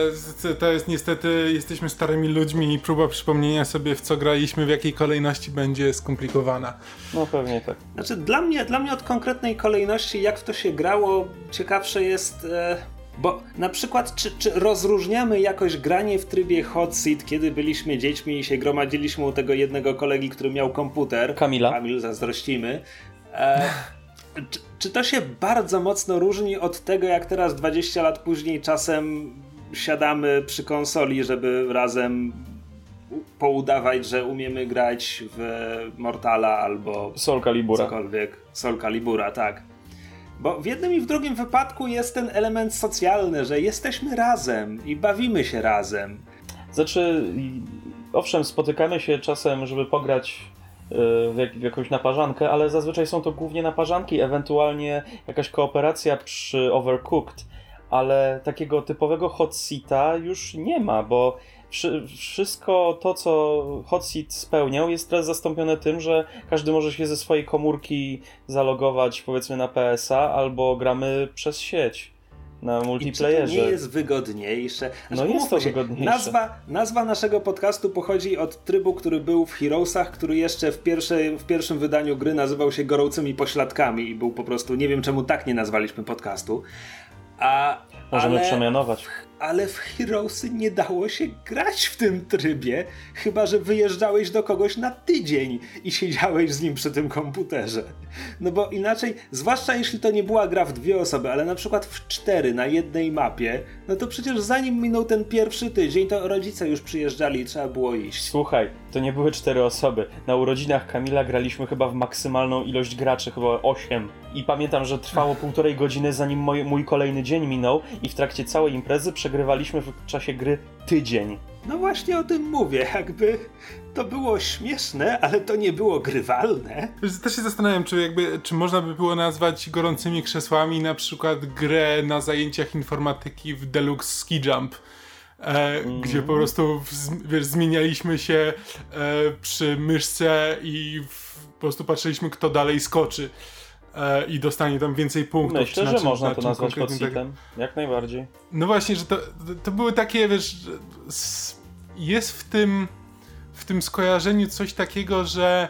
to jest niestety, jesteśmy starymi ludźmi i próba przypomnienia sobie w co graliśmy, w jakiej kolejności będzie skomplikowana. No pewnie tak. Znaczy, dla mnie, dla mnie od konkretnej kolejności, jak w to się grało, ciekawsze jest. E, bo na przykład, czy, czy rozróżniamy jakoś granie w trybie hot seat, kiedy byliśmy dziećmi i się gromadziliśmy u tego jednego kolegi, który miał komputer? Kamila. Kamil, zazdrościmy. E, czy, czy to się bardzo mocno różni od tego, jak teraz 20 lat później czasem siadamy przy konsoli, żeby razem poudawać, że umiemy grać w Mortala albo Soul Calibura. cokolwiek. Soul Calibura, tak. Bo w jednym i w drugim wypadku jest ten element socjalny, że jesteśmy razem i bawimy się razem. Znaczy, owszem, spotykamy się czasem, żeby pograć y, w, jak, w jakąś naparzankę, ale zazwyczaj są to głównie naparzanki, ewentualnie jakaś kooperacja przy Overcooked, ale takiego typowego hot seata już nie ma, bo wszystko to, co hot seat spełniał, jest teraz zastąpione tym, że każdy może się ze swojej komórki zalogować, powiedzmy na PSA, albo gramy przez sieć. Na I czy to multiplayerze. nie jest wygodniejsze? No Znaczy, jest umówmy to się, wygodniejsze. Nazwa, nazwa naszego podcastu pochodzi od trybu, który był w Heroesach, który jeszcze w, pierwszej, w pierwszym wydaniu gry nazywał się Gorącymi Pośladkami i był po prostu, nie wiem czemu tak nie nazwaliśmy podcastu. A, Możemy ale... przemianować. Ale w Heroesy nie dało się grać w tym trybie, chyba że wyjeżdżałeś do kogoś na tydzień i siedziałeś z nim przy tym komputerze. No bo inaczej, zwłaszcza jeśli to nie była gra w dwie osoby, ale na przykład w cztery na jednej mapie, no to przecież zanim minął ten pierwszy tydzień, to rodzice już przyjeżdżali i trzeba było iść. Słuchaj, to nie były cztery osoby. Na urodzinach Kamila graliśmy chyba w maksymalną ilość graczy, chyba osiem. I pamiętam, że trwało półtorej godziny zanim mój, mój kolejny dzień minął i w trakcie całej imprezy przegrywaliśmy w czasie gry tydzień. No właśnie o tym mówię, jakby to było śmieszne, ale to nie było grywalne. Też się zastanawiam, czy, jakby, czy można by było nazwać gorącymi krzesłami na przykład grę na zajęciach informatyki w Deluxe Ski Jump. E, Gdzie po prostu w, wiesz, zmienialiśmy się e, przy myszce i w, po prostu patrzyliśmy, kto dalej skoczy e, i dostanie tam więcej punktów. Myślę, czy na że czym- można na to czym nazwać konkretnym tak- podsitem. Jak najbardziej. no właśnie, że to, to były takie, wiesz, jest w tym, w tym skojarzeniu coś takiego, że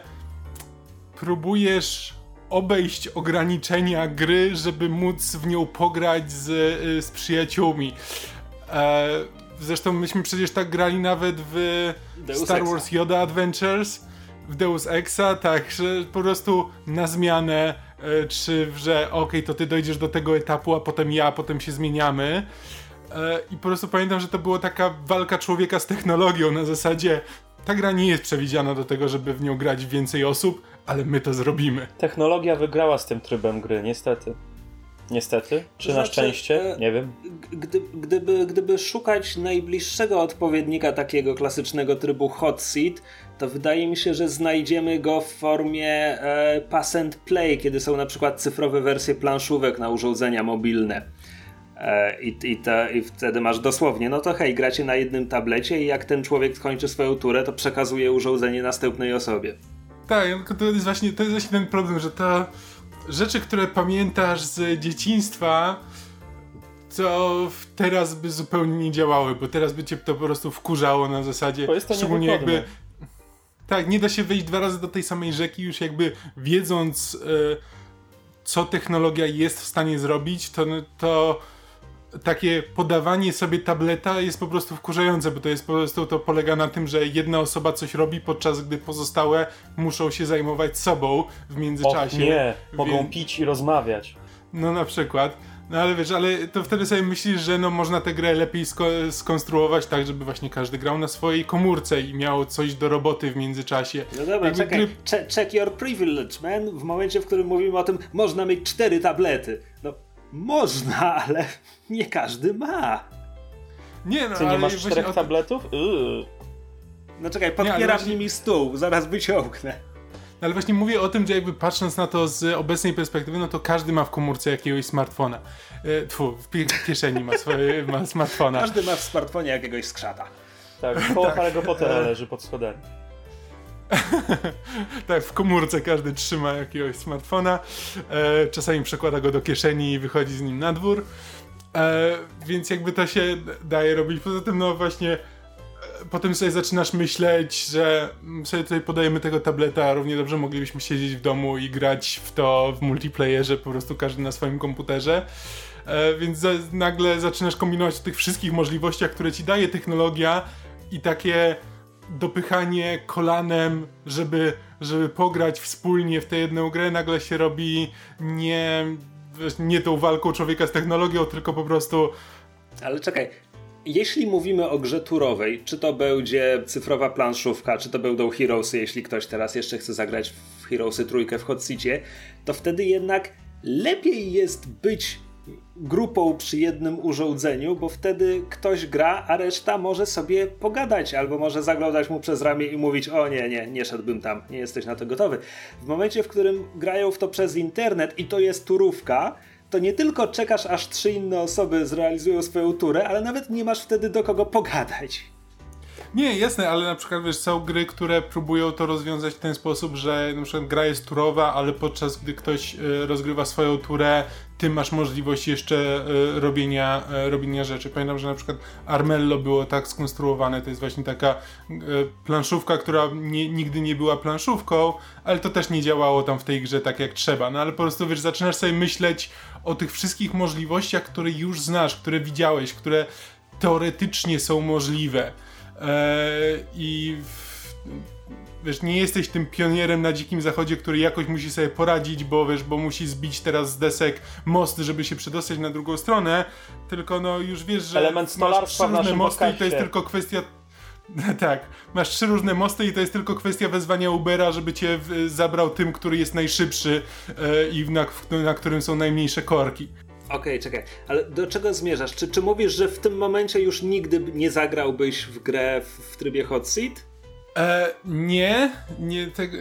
próbujesz obejść ograniczenia gry, żeby móc w nią pograć z, y, z przyjaciółmi. E, zresztą myśmy przecież tak grali nawet w Deus Star Exa. Wars Yoda Adventures, w Deus Exa, tak, że po prostu na zmianę, czy że okej, to ty dojdziesz do tego etapu, a potem ja, a potem się zmieniamy. E, I po prostu pamiętam, że to była taka walka człowieka z technologią na zasadzie ta gra nie jest przewidziana do tego, żeby w nią grać więcej osób, ale my to zrobimy. Technologia wygrała z tym trybem gry, niestety. Niestety? Czy To na znaczy, szczęście? e, Nie wiem. Gdy, gdyby, gdyby szukać najbliższego odpowiednika takiego klasycznego trybu hot seat, to wydaje mi się, że znajdziemy go w formie e, pass and play, kiedy są na przykład cyfrowe wersje planszówek na urządzenia mobilne. E, i, i, te, I wtedy masz dosłownie, no to hej, gracie na jednym tablecie i jak ten człowiek skończy swoją turę, to przekazuje urządzenie następnej osobie. Tak, tylko to jest właśnie, to jest właśnie ten problem, że to rzeczy, które pamiętasz z dzieciństwa, to w- teraz by zupełnie nie działały, bo teraz by cię to po prostu wkurzało na zasadzie. Bo jest to szczególnie niewygodne. jakby. Tak, nie da się wejść dwa razy do tej samej rzeki, już jakby wiedząc, e, co technologia jest w stanie zrobić, to, to takie podawanie sobie tableta jest po prostu wkurzające, bo to jest po prostu to polega na tym, że jedna osoba coś robi, podczas gdy pozostałe muszą się zajmować sobą w Och międzyczasie. nie, mogą Więc- pić i rozmawiać. No na przykład. No ale wiesz, ale to wtedy sobie myślisz, że no można tę grę lepiej sko- skonstruować tak, żeby właśnie każdy grał na swojej komórce i miał coś do roboty w międzyczasie. No dobra, Jakby czekaj. gry- Che- check your privilege, man. W momencie, w którym mówimy o tym, można mieć cztery tablety. No, można, ale nie każdy ma. Nie no, Ty nie ale masz czterech tabletów? Yy. No czekaj, podpieram właśnie- nimi stół, zaraz wyciągnę. No ale właśnie mówię o tym, że jakby patrząc na to z obecnej perspektywy, no to każdy ma w komórce jakiegoś smartfona. E, Tfu, w pie- kieszeni ma swoje ma smartfona. Każdy ma w smartfonie jakiegoś skrzata. Tak, koło Harry'ego Pottera leży pod schodami. Tak, w komórce każdy trzyma jakiegoś smartfona, e, czasami przekłada go do kieszeni i wychodzi z nim na dwór, e, więc jakby to się daje robić. Poza tym, no właśnie, potem sobie zaczynasz myśleć, że sobie tutaj podajemy tego tableta, a równie dobrze moglibyśmy siedzieć w domu i grać w to w multiplayerze, po prostu każdy na swoim komputerze. E, więc za, nagle zaczynasz kombinować o tych wszystkich możliwościach, które ci daje technologia i takie dopychanie kolanem, żeby, żeby pograć wspólnie w tę jedną grę, nagle się robi nie, nie tą walką człowieka z technologią, tylko po prostu Ale czekaj, jeśli mówimy o grze turowej, czy to będzie cyfrowa planszówka, czy to będą Heroesy, jeśli ktoś teraz jeszcze chce zagrać w Heroesy trójkę w Hot Seatie, to wtedy jednak lepiej jest być grupą przy jednym urządzeniu, bo wtedy ktoś gra, a reszta może sobie pogadać, albo może zaglądać mu przez ramię i mówić, o nie, nie, nie szedłbym tam, nie jesteś na to gotowy. W momencie, w którym grają w to przez internet i to jest turówka, to nie tylko czekasz, aż trzy inne osoby zrealizują swoją turę, ale nawet nie masz wtedy do kogo pogadać. Nie, jasne, ale na przykład wiesz, są gry, które próbują to rozwiązać w ten sposób, że na przykład gra jest turowa, ale podczas gdy ktoś e, rozgrywa swoją turę, ty masz możliwość jeszcze e, robienia, e, robienia rzeczy. Pamiętam, że na przykład Armello było tak skonstruowane, to jest właśnie taka planszówka, która nie, nigdy nie była planszówką, ale to też nie działało tam w tej grze tak jak trzeba. No ale po prostu wiesz, zaczynasz sobie myśleć o tych wszystkich możliwościach, które już znasz, które widziałeś, które teoretycznie są możliwe. Eee, I w, wiesz, nie jesteś tym pionierem na dzikim zachodzie, który jakoś musi sobie poradzić, bo wiesz, bo musi zbić teraz z desek most, żeby się przedostać na drugą stronę, tylko no już wiesz, że Element stolarstwa w naszym mosty i to jest tylko kwestia tak, masz trzy różne mosty i to jest tylko kwestia wezwania Ubera, żeby cię zabrał tym, który jest najszybszy e, i na, na którym są najmniejsze korki. Okej, czekaj, ale do czego zmierzasz? Czy, czy mówisz, że w tym momencie już nigdy nie zagrałbyś w grę w, w trybie hot seat? E, nie, nie tego.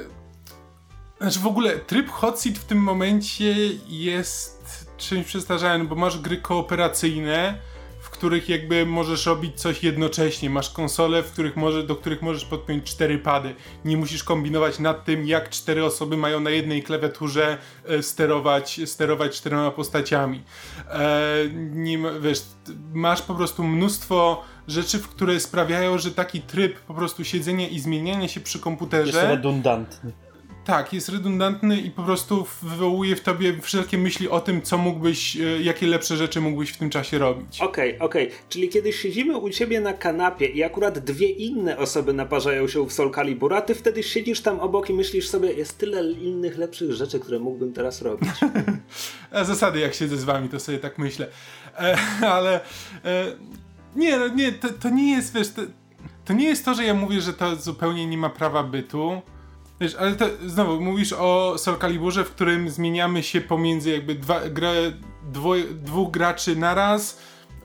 Znaczy w ogóle tryb hot seat w tym momencie jest czymś przestarzałym, bo masz gry kooperacyjne, których jakby możesz robić coś jednocześnie. Masz konsole, w których może, do których możesz podpiąć cztery pady. Nie musisz kombinować nad tym, jak cztery osoby mają na jednej klawiaturze e, sterować, sterować czterema postaciami. E, nie, wiesz, masz po prostu mnóstwo rzeczy, które sprawiają, że taki tryb po prostu siedzenia i zmieniania się przy Jest komputerze redundantny. Tak, jest redundantny i po prostu wywołuje w tobie wszelkie myśli o tym, co mógłbyś, e, jakie lepsze rzeczy mógłbyś w tym czasie robić. Okej, okej, czyli kiedy siedzimy u ciebie na kanapie i akurat dwie inne osoby naparzają się w Soul Calibura, ty wtedy siedzisz tam obok i myślisz sobie, jest tyle innych lepszych rzeczy, które mógłbym teraz robić. A zasady, jak siedzę z wami, to sobie tak myślę. E, ale e, nie, no nie, to, to nie jest, wiesz, to, to nie jest to, że ja mówię, że to zupełnie nie ma prawa bytu. Wiesz, ale to znowu mówisz o Soul Caliburze, w którym zmieniamy się pomiędzy jakby dwa, grę, dwo, dwóch graczy naraz.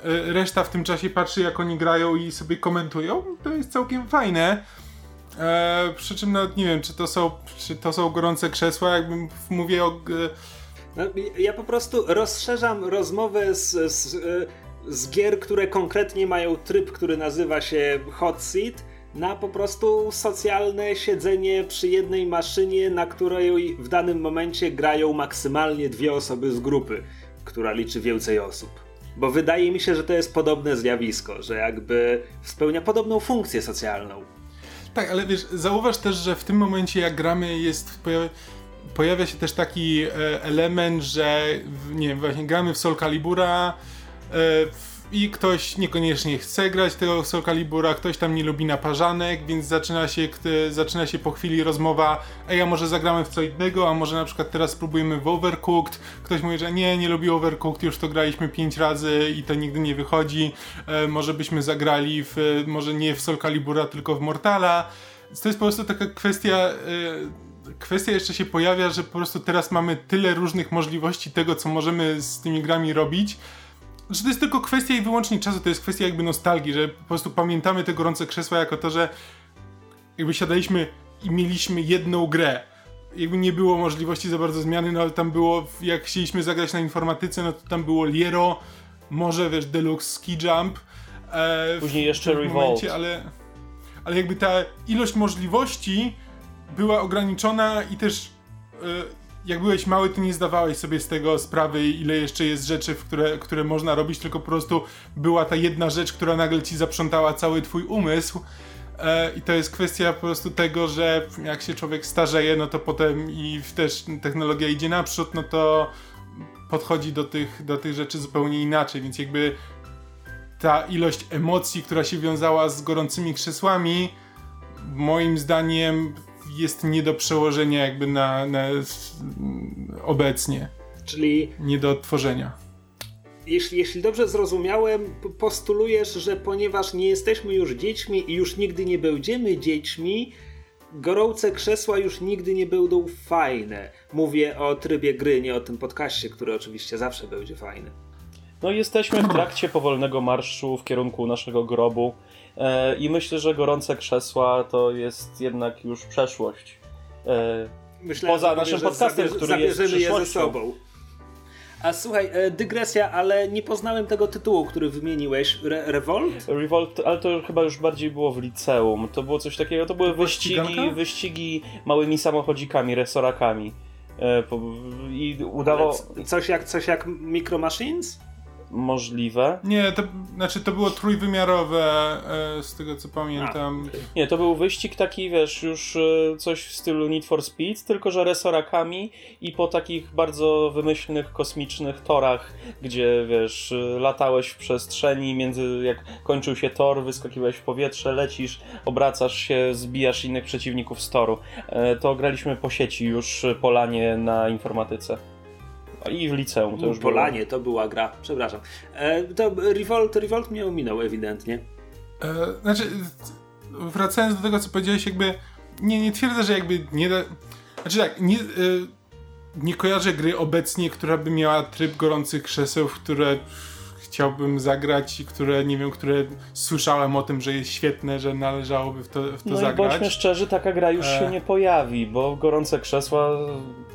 e, Reszta w tym czasie patrzy, jak oni grają i sobie komentują. To jest całkiem fajne. E, przy czym, no nie wiem, czy to są, czy to są gorące krzesła, jakbym mówię o. No, ja po prostu rozszerzam rozmowę z, z, e, z gier, które konkretnie mają tryb, który nazywa się hot seat, na po prostu socjalne siedzenie przy jednej maszynie, na której w danym momencie grają maksymalnie dwie osoby z grupy, która liczy więcej osób. Bo wydaje mi się, że to jest podobne zjawisko, że jakby spełnia podobną funkcję socjalną. Tak, ale wiesz, zauważ też, że w tym momencie jak gramy jest pojawia, się też taki e, element, że nie wiem, właśnie gramy w Soul Calibura e, w, i ktoś niekoniecznie chce grać tego Soul Calibura, ktoś tam nie lubi naparzanek, więc zaczyna się, zaczyna się po chwili rozmowa, ej, a może zagramy w co innego, a może na przykład teraz spróbujemy w Overcooked, ktoś mówi, że nie, nie lubi Overcooked, już to graliśmy pięć razy i to nigdy nie wychodzi, e, może byśmy zagrali w, może nie w Soul Calibura, tylko w Mortala, to jest po prostu taka kwestia, e, kwestia jeszcze się pojawia, że po prostu teraz mamy tyle różnych możliwości tego, co możemy z tymi grami robić, że to jest tylko kwestia i wyłącznie czasu, to jest kwestia jakby nostalgii, że po prostu pamiętamy te gorące krzesła jako to, że jakby siadaliśmy i mieliśmy jedną grę. Jakby nie było możliwości za bardzo zmiany, no ale tam było, jak chcieliśmy zagrać na informatyce, no to tam było Liero, może wiesz, Deluxe Ski Jump. E, w Później jeszcze tym Revolt. momencie, ale, ale jakby ta ilość możliwości była ograniczona i też e, jak byłeś mały, to nie zdawałeś sobie z tego sprawy, ile jeszcze jest rzeczy, które, które można robić, tylko po prostu była ta jedna rzecz, która nagle ci zaprzątała cały twój umysł. E, I to jest kwestia po prostu tego, że jak się człowiek starzeje, no to potem i też technologia idzie naprzód, no to podchodzi do tych, do tych rzeczy zupełnie inaczej, więc jakby ta ilość emocji, która się wiązała z gorącymi krzesłami, moim zdaniem jest nie do przełożenia jakby na, na obecnie, Czyli nie do odtworzenia. jeśli, jeśli dobrze zrozumiałem, postulujesz, że ponieważ nie jesteśmy już dziećmi i już nigdy nie będziemy dziećmi, gorące krzesła już nigdy nie będą fajne. Mówię o trybie gry, nie o tym podcaście, który oczywiście zawsze będzie fajny. No jesteśmy w trakcie powolnego marszu w kierunku naszego grobu i myślę, że gorące krzesła to jest jednak już przeszłość. E, Myślałem, Poza że naszym podcastem, zabierze- który jest zabierzemy je ze przyszłością. sobą. A słuchaj, e, dygresja, ale nie poznałem tego tytułu, który wymieniłeś. Re Revolt? Revolt, ale to chyba już bardziej było w liceum. To było coś takiego, to były była wyścigi, wyścigi małymi samochodzikami, resorakami. E, I c- Coś jak, coś jak Micro Machines? Możliwe. Nie, to znaczy to było trójwymiarowe, e, z tego co pamiętam. Nie, to był wyścig taki, wiesz, już e, coś w stylu Need for Speed, tylko że resorakami i po takich bardzo wymyślnych, kosmicznych torach, gdzie, wiesz, e, latałeś w przestrzeni, między, jak kończył się tor, wyskakiwałeś w powietrze, lecisz, obracasz się, zbijasz innych przeciwników z toru. E, To graliśmy po sieci już polanie na informatyce. I w liceum to już było. Polanie, to była gra, przepraszam. E, to Revolt, Revolt mnie ominął ewidentnie. E, znaczy, wracając do tego, co powiedziałeś, jakby nie, nie twierdzę, że jakby nie da... Znaczy tak, nie, e, nie kojarzę gry obecnie, która by miała tryb gorących krzeseł, w które chciałbym zagrać i które, nie wiem, które słyszałem o tym, że jest świetne, że należałoby w to, w to No i zagrać. bądźmy szczerzy, taka gra już E. się nie pojawi, bo gorące krzesła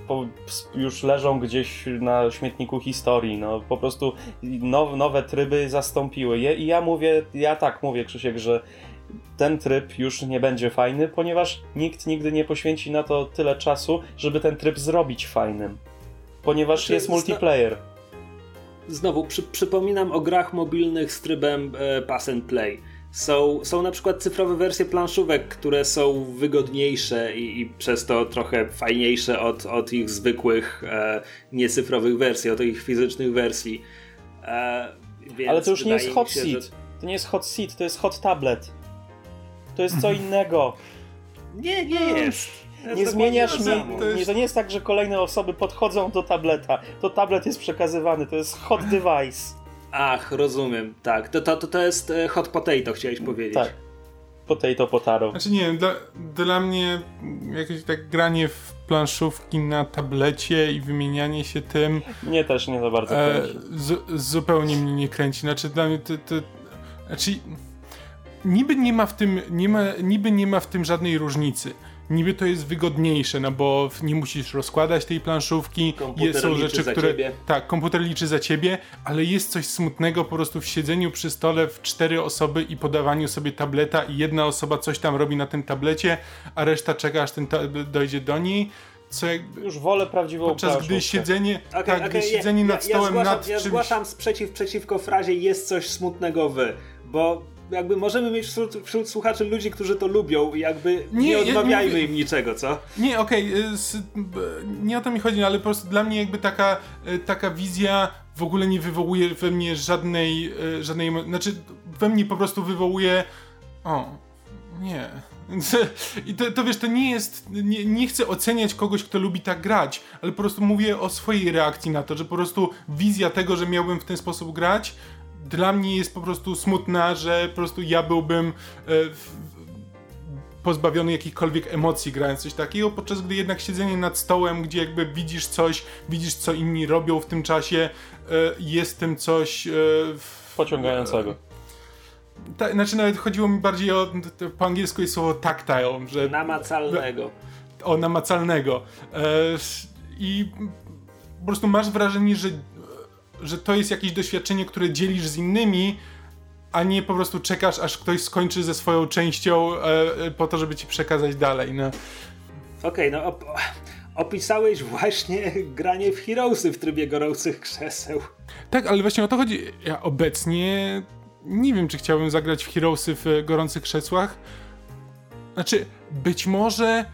po, już leżą gdzieś na śmietniku historii. No po prostu now, nowe tryby zastąpiły je i ja mówię, ja tak mówię Krzysiek, że ten tryb już nie będzie fajny, ponieważ nikt nigdy nie poświęci na to tyle czasu, żeby ten tryb zrobić fajnym. Ponieważ Znaczy, jest multiplayer. Znowu, przy, przypominam o grach mobilnych z trybem e, pass and play. Są, są na przykład cyfrowe wersje planszówek, które są wygodniejsze i, i przez to trochę fajniejsze od, od ich zwykłych e, niecyfrowych wersji, od ich fizycznych wersji. E, Ale to już nie jest hot się, że- seat. To nie jest hot seat, to jest hot tablet. To jest co innego. Nie, nie jest. Nie zmieniasz, samo. To jest- nie, to nie jest tak, że kolejne osoby podchodzą do tableta. To tablet jest przekazywany, to jest hot device. Ach, rozumiem, tak. To, to, to, to jest e, hot potato, chciałeś powiedzieć. Tak. Potato potaro. Znaczy nie wiem, dla, dla mnie jakieś tak granie w planszówki na tablecie i wymienianie się tym Mnie też nie za bardzo e, zu, zupełnie mnie nie kręci. Znaczy dla mnie to, to znaczy niby nie ma w tym nie ma, niby nie ma w tym żadnej różnicy. Niby to jest wygodniejsze, no bo nie musisz rozkładać tej planszówki. Komputer są liczy rzeczy, za które. ciebie. Tak, komputer liczy za ciebie, ale jest coś smutnego po prostu w siedzeniu przy stole w cztery osoby i podawaniu sobie tableta i jedna osoba coś tam robi na tym tablecie, a reszta czeka aż ten tablet dojdzie do niej. Co jakby, Już wolę prawdziwą podczas gdy siedzenie, Okej, tak, okej, gdy ja- siedzenie ja, nad ja stołem zgłaszam, nad ja czymś... zgłaszam sprzeciw przeciwko frazie jest coś smutnego wy, bo jakby możemy mieć wśród, wśród słuchaczy ludzi, którzy to lubią i jakby nie, Nie, ja nie odmawiajmy im niczego, co? Nie, okej, y, s- b- nie o to mi chodzi, ale po prostu dla mnie jakby taka, y, taka wizja w ogóle nie wywołuje we mnie żadnej, y, żadnej, znaczy we mnie po prostu wywołuje, o, nie. I to, to wiesz, to nie jest, nie, nie chcę oceniać kogoś, kto lubi tak grać, ale po prostu mówię o swojej reakcji na to, że po prostu wizja tego, że miałbym w ten sposób grać, dla mnie jest po prostu smutna, że po prostu ja byłbym e, w, pozbawiony jakichkolwiek emocji grając coś takiego, podczas gdy jednak siedzenie nad stołem, gdzie jakby widzisz coś, widzisz co inni robią w tym czasie, e, jest tym coś... e, w- Pociągającego. Ta, znaczy nawet chodziło mi bardziej o, to po angielsku jest słowo tactile, że Namacalnego. o namacalnego. E, I po prostu masz wrażenie, że, że to jest jakieś doświadczenie, które dzielisz z innymi, a nie po prostu czekasz, aż ktoś skończy ze swoją częścią e, e, po to, żeby ci przekazać dalej. No. Okej, no op opisałeś właśnie granie w Heroesy w trybie gorących krzeseł. Tak, ale właśnie o to chodzi. Ja obecnie nie wiem, czy chciałbym zagrać w Heroesy w gorących krzesłach. Znaczy, być może,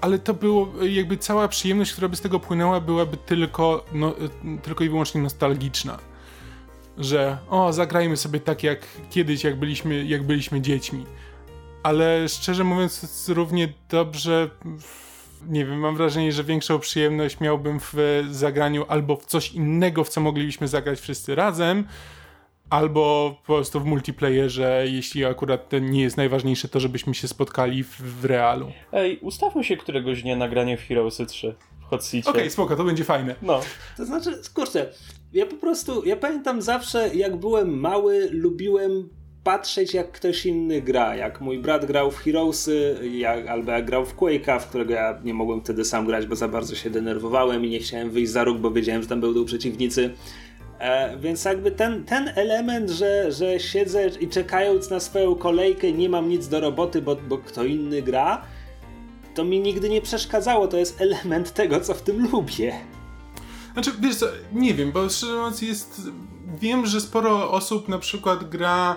ale to było e, jakby cała przyjemność, która by z tego płynęła, byłaby tylko, no, e, tylko i wyłącznie nostalgiczna. Że o, zagrajmy sobie tak jak kiedyś, jak byliśmy, jak byliśmy dziećmi. Ale szczerze mówiąc, równie dobrze nie wiem, mam wrażenie, że większą przyjemność miałbym w e, zagraniu albo w coś innego, w co moglibyśmy zagrać wszyscy razem, albo po prostu w multiplayerze, jeśli akurat ten nie jest najważniejsze, to żebyśmy się spotkali w, w realu. Ej, ustawmy się któregoś dnia nagranie w Heroesy 3 w Hot Seacie. Okej, spoko, to będzie fajne. No, To znaczy, kurczę, ja po prostu, ja pamiętam zawsze, jak byłem mały, lubiłem patrzeć, jak ktoś inny gra. Jak mój brat grał w Heroesy, jak, albo jak grał w Quake'a, w którego ja nie mogłem wtedy sam grać, bo za bardzo się denerwowałem i nie chciałem wyjść za róg, bo wiedziałem, że tam będą przeciwnicy. E, więc jakby ten, ten element, że, że siedzę i czekając na swoją kolejkę nie mam nic do roboty, bo, bo kto inny gra, to mi nigdy nie przeszkadzało. To jest element tego, co w tym lubię. Znaczy, wiesz co, nie wiem, bo szczerze mówiąc jest... Wiem, że sporo osób na przykład gra...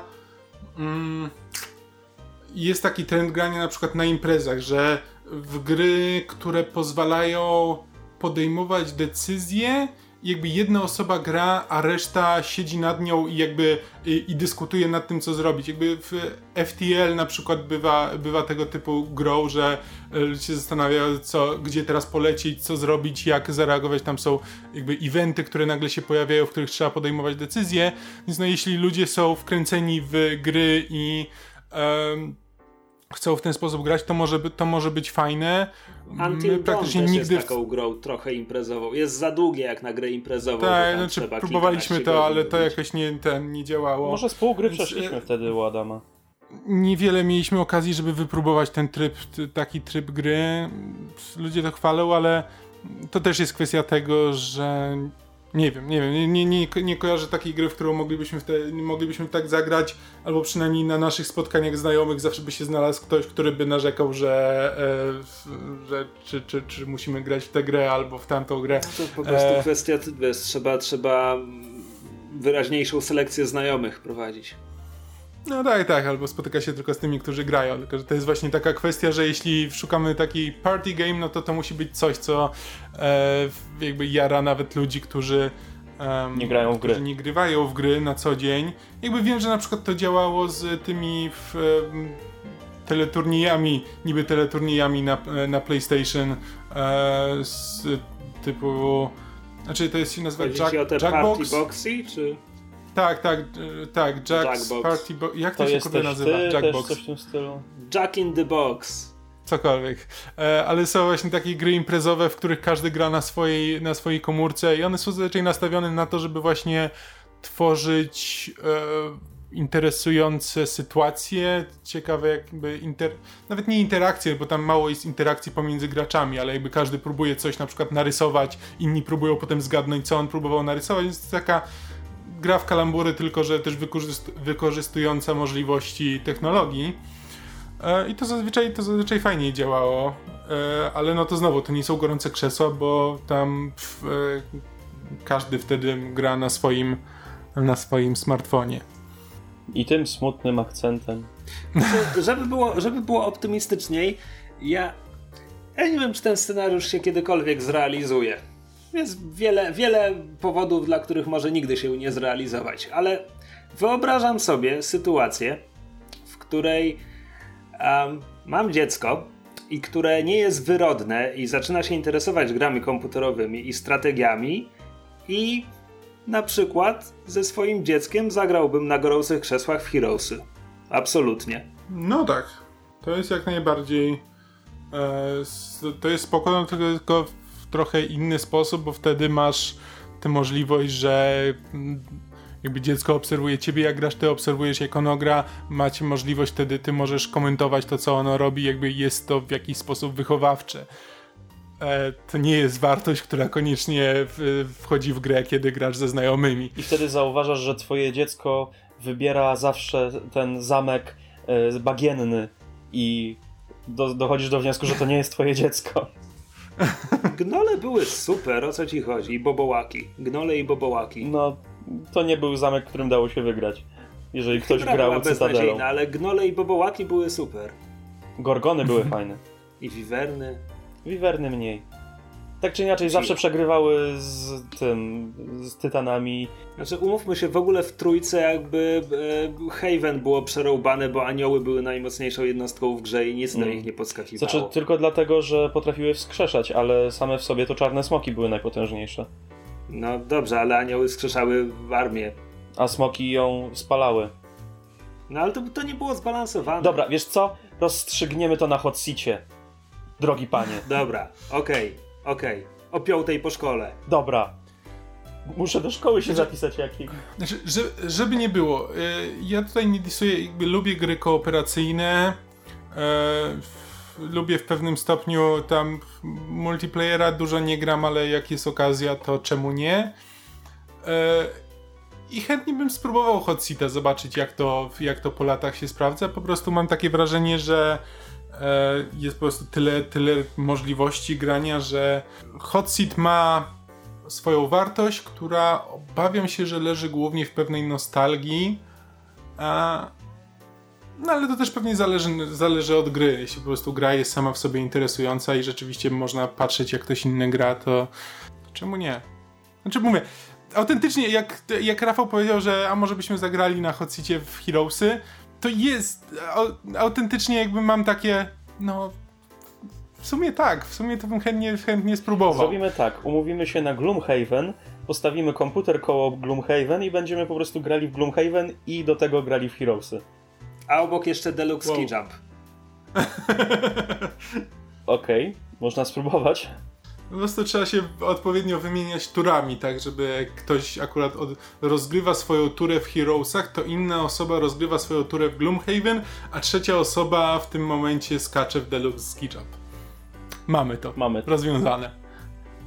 Mm, jest taki trend grania na przykład na imprezach, że w gry, które pozwalają podejmować decyzje, jakby jedna osoba gra, a reszta siedzi nad nią i jakby i, i, dyskutuje nad tym, co zrobić. Jakby w FTL na przykład bywa, bywa tego typu grą, że e, ludzie się zastanawiają, co, gdzie teraz polecieć, co zrobić, jak zareagować. Tam są jakby eventy, które nagle się pojawiają, w których trzeba podejmować decyzje. Więc no jeśli ludzie są wkręceni w gry i um, chcą w ten sposób grać, to może, to może być fajne. Until My praktycznie Dawn nigdy jest taką grą trochę imprezową. Jest za długie jak na grę imprezową. Tak, znaczy próbowaliśmy to, ale to jakoś nie, ten, nie działało. Może z pół gry przeszliśmy wtedy u Adama. Niewiele mieliśmy okazji, żeby wypróbować ten tryb, taki tryb gry. Ludzie to chwalą, ale to też jest kwestia tego, że nie wiem, nie wiem, nie, nie, nie kojarzę takiej gry, w którą moglibyśmy, te, moglibyśmy tak zagrać, albo przynajmniej na naszych spotkaniach znajomych zawsze by się znalazł ktoś, który by narzekał, że, e, że czy, czy, czy musimy grać w tę grę albo w tamtą grę. No to po prostu e... kwestia, wiesz, trzeba, trzeba wyraźniejszą selekcję znajomych prowadzić. No tak, tak, albo spotyka się tylko z tymi, którzy grają. Tylko, że to jest właśnie taka kwestia, że jeśli szukamy takiej party game, no to to musi być coś, co e, jakby jara nawet ludzi, którzy um, nie grają w gry. nie grywają w gry na co dzień. Jakby wiem, że na przykład to działało z tymi w, teleturniejami, niby teleturniejami na, na PlayStation e, z typu... Znaczy to jest się nazywa Jack, o te Jackbox? Party Boxy, czy... Tak, tak, e, tak, Jack's Jackbox. Party Box. Jak to, to się kurde nazywa? Ty, Jackbox. Coś w tym stylu. Jack in the Box. Cokolwiek. E, ale są właśnie takie gry imprezowe, w których każdy gra na swojej, na swojej komórce i one są zazwyczaj nastawione na to, żeby właśnie tworzyć e, interesujące sytuacje, ciekawe jakby inter... nawet nie interakcje, bo tam mało jest interakcji pomiędzy graczami, ale jakby każdy próbuje coś na przykład narysować, inni próbują potem zgadnąć, co on próbował narysować, więc to taka gra w kalambury, tylko że też wykorzystująca możliwości technologii. E, I to zazwyczaj, to zazwyczaj fajniej działało, e, ale no to znowu, to nie są gorące krzesła, bo tam e, każdy wtedy gra na swoim, na swoim smartfonie. I tym smutnym akcentem. żeby, było, żeby było optymistyczniej, ja, ja nie wiem, czy ten scenariusz się kiedykolwiek zrealizuje. Jest wiele, wiele powodów, dla których może nigdy się nie zrealizować, ale wyobrażam sobie sytuację, w której um, mam dziecko i które nie jest wyrodne i zaczyna się interesować grami komputerowymi i strategiami i na przykład ze swoim dzieckiem zagrałbym na gorących krzesłach w Heroesy. Absolutnie. No tak. To jest jak najbardziej. E, to jest spokojno, tylko trochę inny sposób, bo wtedy masz tę możliwość, że mm, jakby dziecko obserwuje ciebie, jak grasz, ty obserwujesz jak ono gra, macie możliwość wtedy, ty możesz komentować to, co ono robi, jakby jest to w jakiś sposób wychowawcze. E, to nie jest wartość, która koniecznie w, wchodzi w grę, kiedy grasz ze znajomymi. I wtedy zauważasz, że twoje dziecko wybiera zawsze ten zamek e, bagienny i do, dochodzisz do wniosku, że to nie jest twoje dziecko. Gnole były super, o co ci chodzi? I bobołaki. Gnole i bobołaki. No, to nie był zamek, którym dało się wygrać. Jeżeli ktoś Hydra grał Cytadelą. ale gnole i bobołaki były super. Gorgony były fajne. I wiwerny. Wiwerny mniej tak czy inaczej zawsze przegrywały z tym, z Tytanami. Znaczy umówmy się, w ogóle w trójce jakby e, Haven było przerąbane, bo anioły były najmocniejszą jednostką w grze i nic mm. do nich nie podskakiwało. Znaczy tylko dlatego, że potrafiły wskrzeszać, ale same w sobie to czarne smoki były najpotężniejsze. No dobrze, ale anioły skrzeszały w armię. A smoki ją spalały. No ale to, to nie było zbalansowane. Dobra, wiesz co? Rozstrzygniemy to na hot seacie. Drogi panie. Dobra, okej. Okay. Okej, okay. o piątej po szkole. Dobra. Muszę do szkoły się zapisać jakiej. Znaczy, żeby nie było, e, ja tutaj nie disuję, jakby lubię gry kooperacyjne, e, lubię w pewnym stopniu tam multiplayera, dużo nie gram, ale jak jest okazja, to czemu nie? E, I chętnie bym spróbował Hot Seata, zobaczyć jak to, jak to po latach się sprawdza. Po prostu mam takie wrażenie, że jest po prostu tyle, tyle możliwości grania, że Hot Seat ma swoją wartość, która obawiam się, że leży głównie w pewnej nostalgii. A... No ale to też pewnie zależy, zależy od gry. Jeśli po prostu gra jest sama w sobie interesująca i rzeczywiście można patrzeć, jak ktoś inny gra, to czemu nie? Znaczy mówię, autentycznie, jak, jak Rafał powiedział, że a może byśmy zagrali na Hot Seatie w Heroesy, to jest autentycznie jakby mam takie, no w sumie tak, w sumie to bym chętnie, chętnie spróbował. Zrobimy tak, umówimy się na Gloomhaven, postawimy komputer koło Gloomhaven i będziemy po prostu grali w Gloomhaven i do tego grali w Heroesy. A obok jeszcze Deluxe wow. Ski Jump. Okej, okay, można spróbować. Po prostu trzeba się odpowiednio wymieniać turami, tak, żeby jak ktoś akurat od, rozgrywa swoją turę w Heroesach, to inna osoba rozgrywa swoją turę w Gloomhaven, a trzecia osoba w tym momencie skacze w Deluxe Ski Jump. Mamy to. Mamy to. Rozwiązane.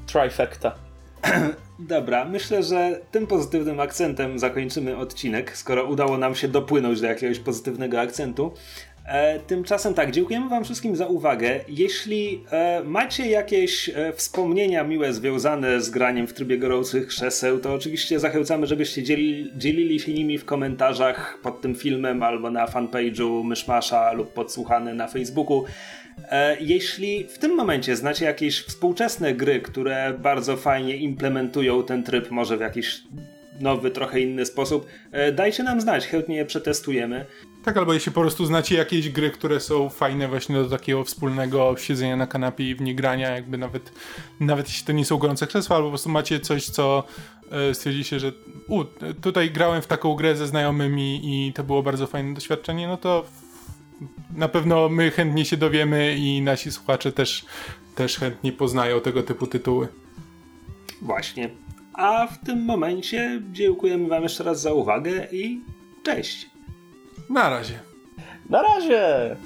Trifecta. Dobra, myślę, że tym pozytywnym akcentem zakończymy odcinek, skoro udało nam się dopłynąć do jakiegoś pozytywnego akcentu. E, tymczasem tak, dziękujemy Wam wszystkim za uwagę. Jeśli e, macie jakieś e, wspomnienia miłe związane z graniem w trybie gorących krzeseł, to oczywiście zachęcamy, żebyście dzieli, dzielili się nimi w komentarzach pod tym filmem albo na fanpage'u Myszmasza lub podsłuchane na Facebooku. E, jeśli w tym momencie znacie jakieś współczesne gry, które bardzo fajnie implementują ten tryb, może w jakiś nowy, trochę inny sposób, e, dajcie nam znać, chętnie je przetestujemy. Tak, albo jeśli po prostu znacie jakieś gry, które są fajne właśnie do takiego wspólnego siedzenia na kanapie i w nie grania, jakby nawet, nawet jeśli to nie są gorące krzesła, albo po prostu macie coś, co e, stwierdzicie, że u, tutaj grałem w taką grę ze znajomymi i to było bardzo fajne doświadczenie, no to na pewno my chętnie się dowiemy i nasi słuchacze też, też chętnie poznają tego typu tytuły. Właśnie. A w tym momencie dziękujemy Wam jeszcze raz za uwagę i cześć. Na razie. Na razie!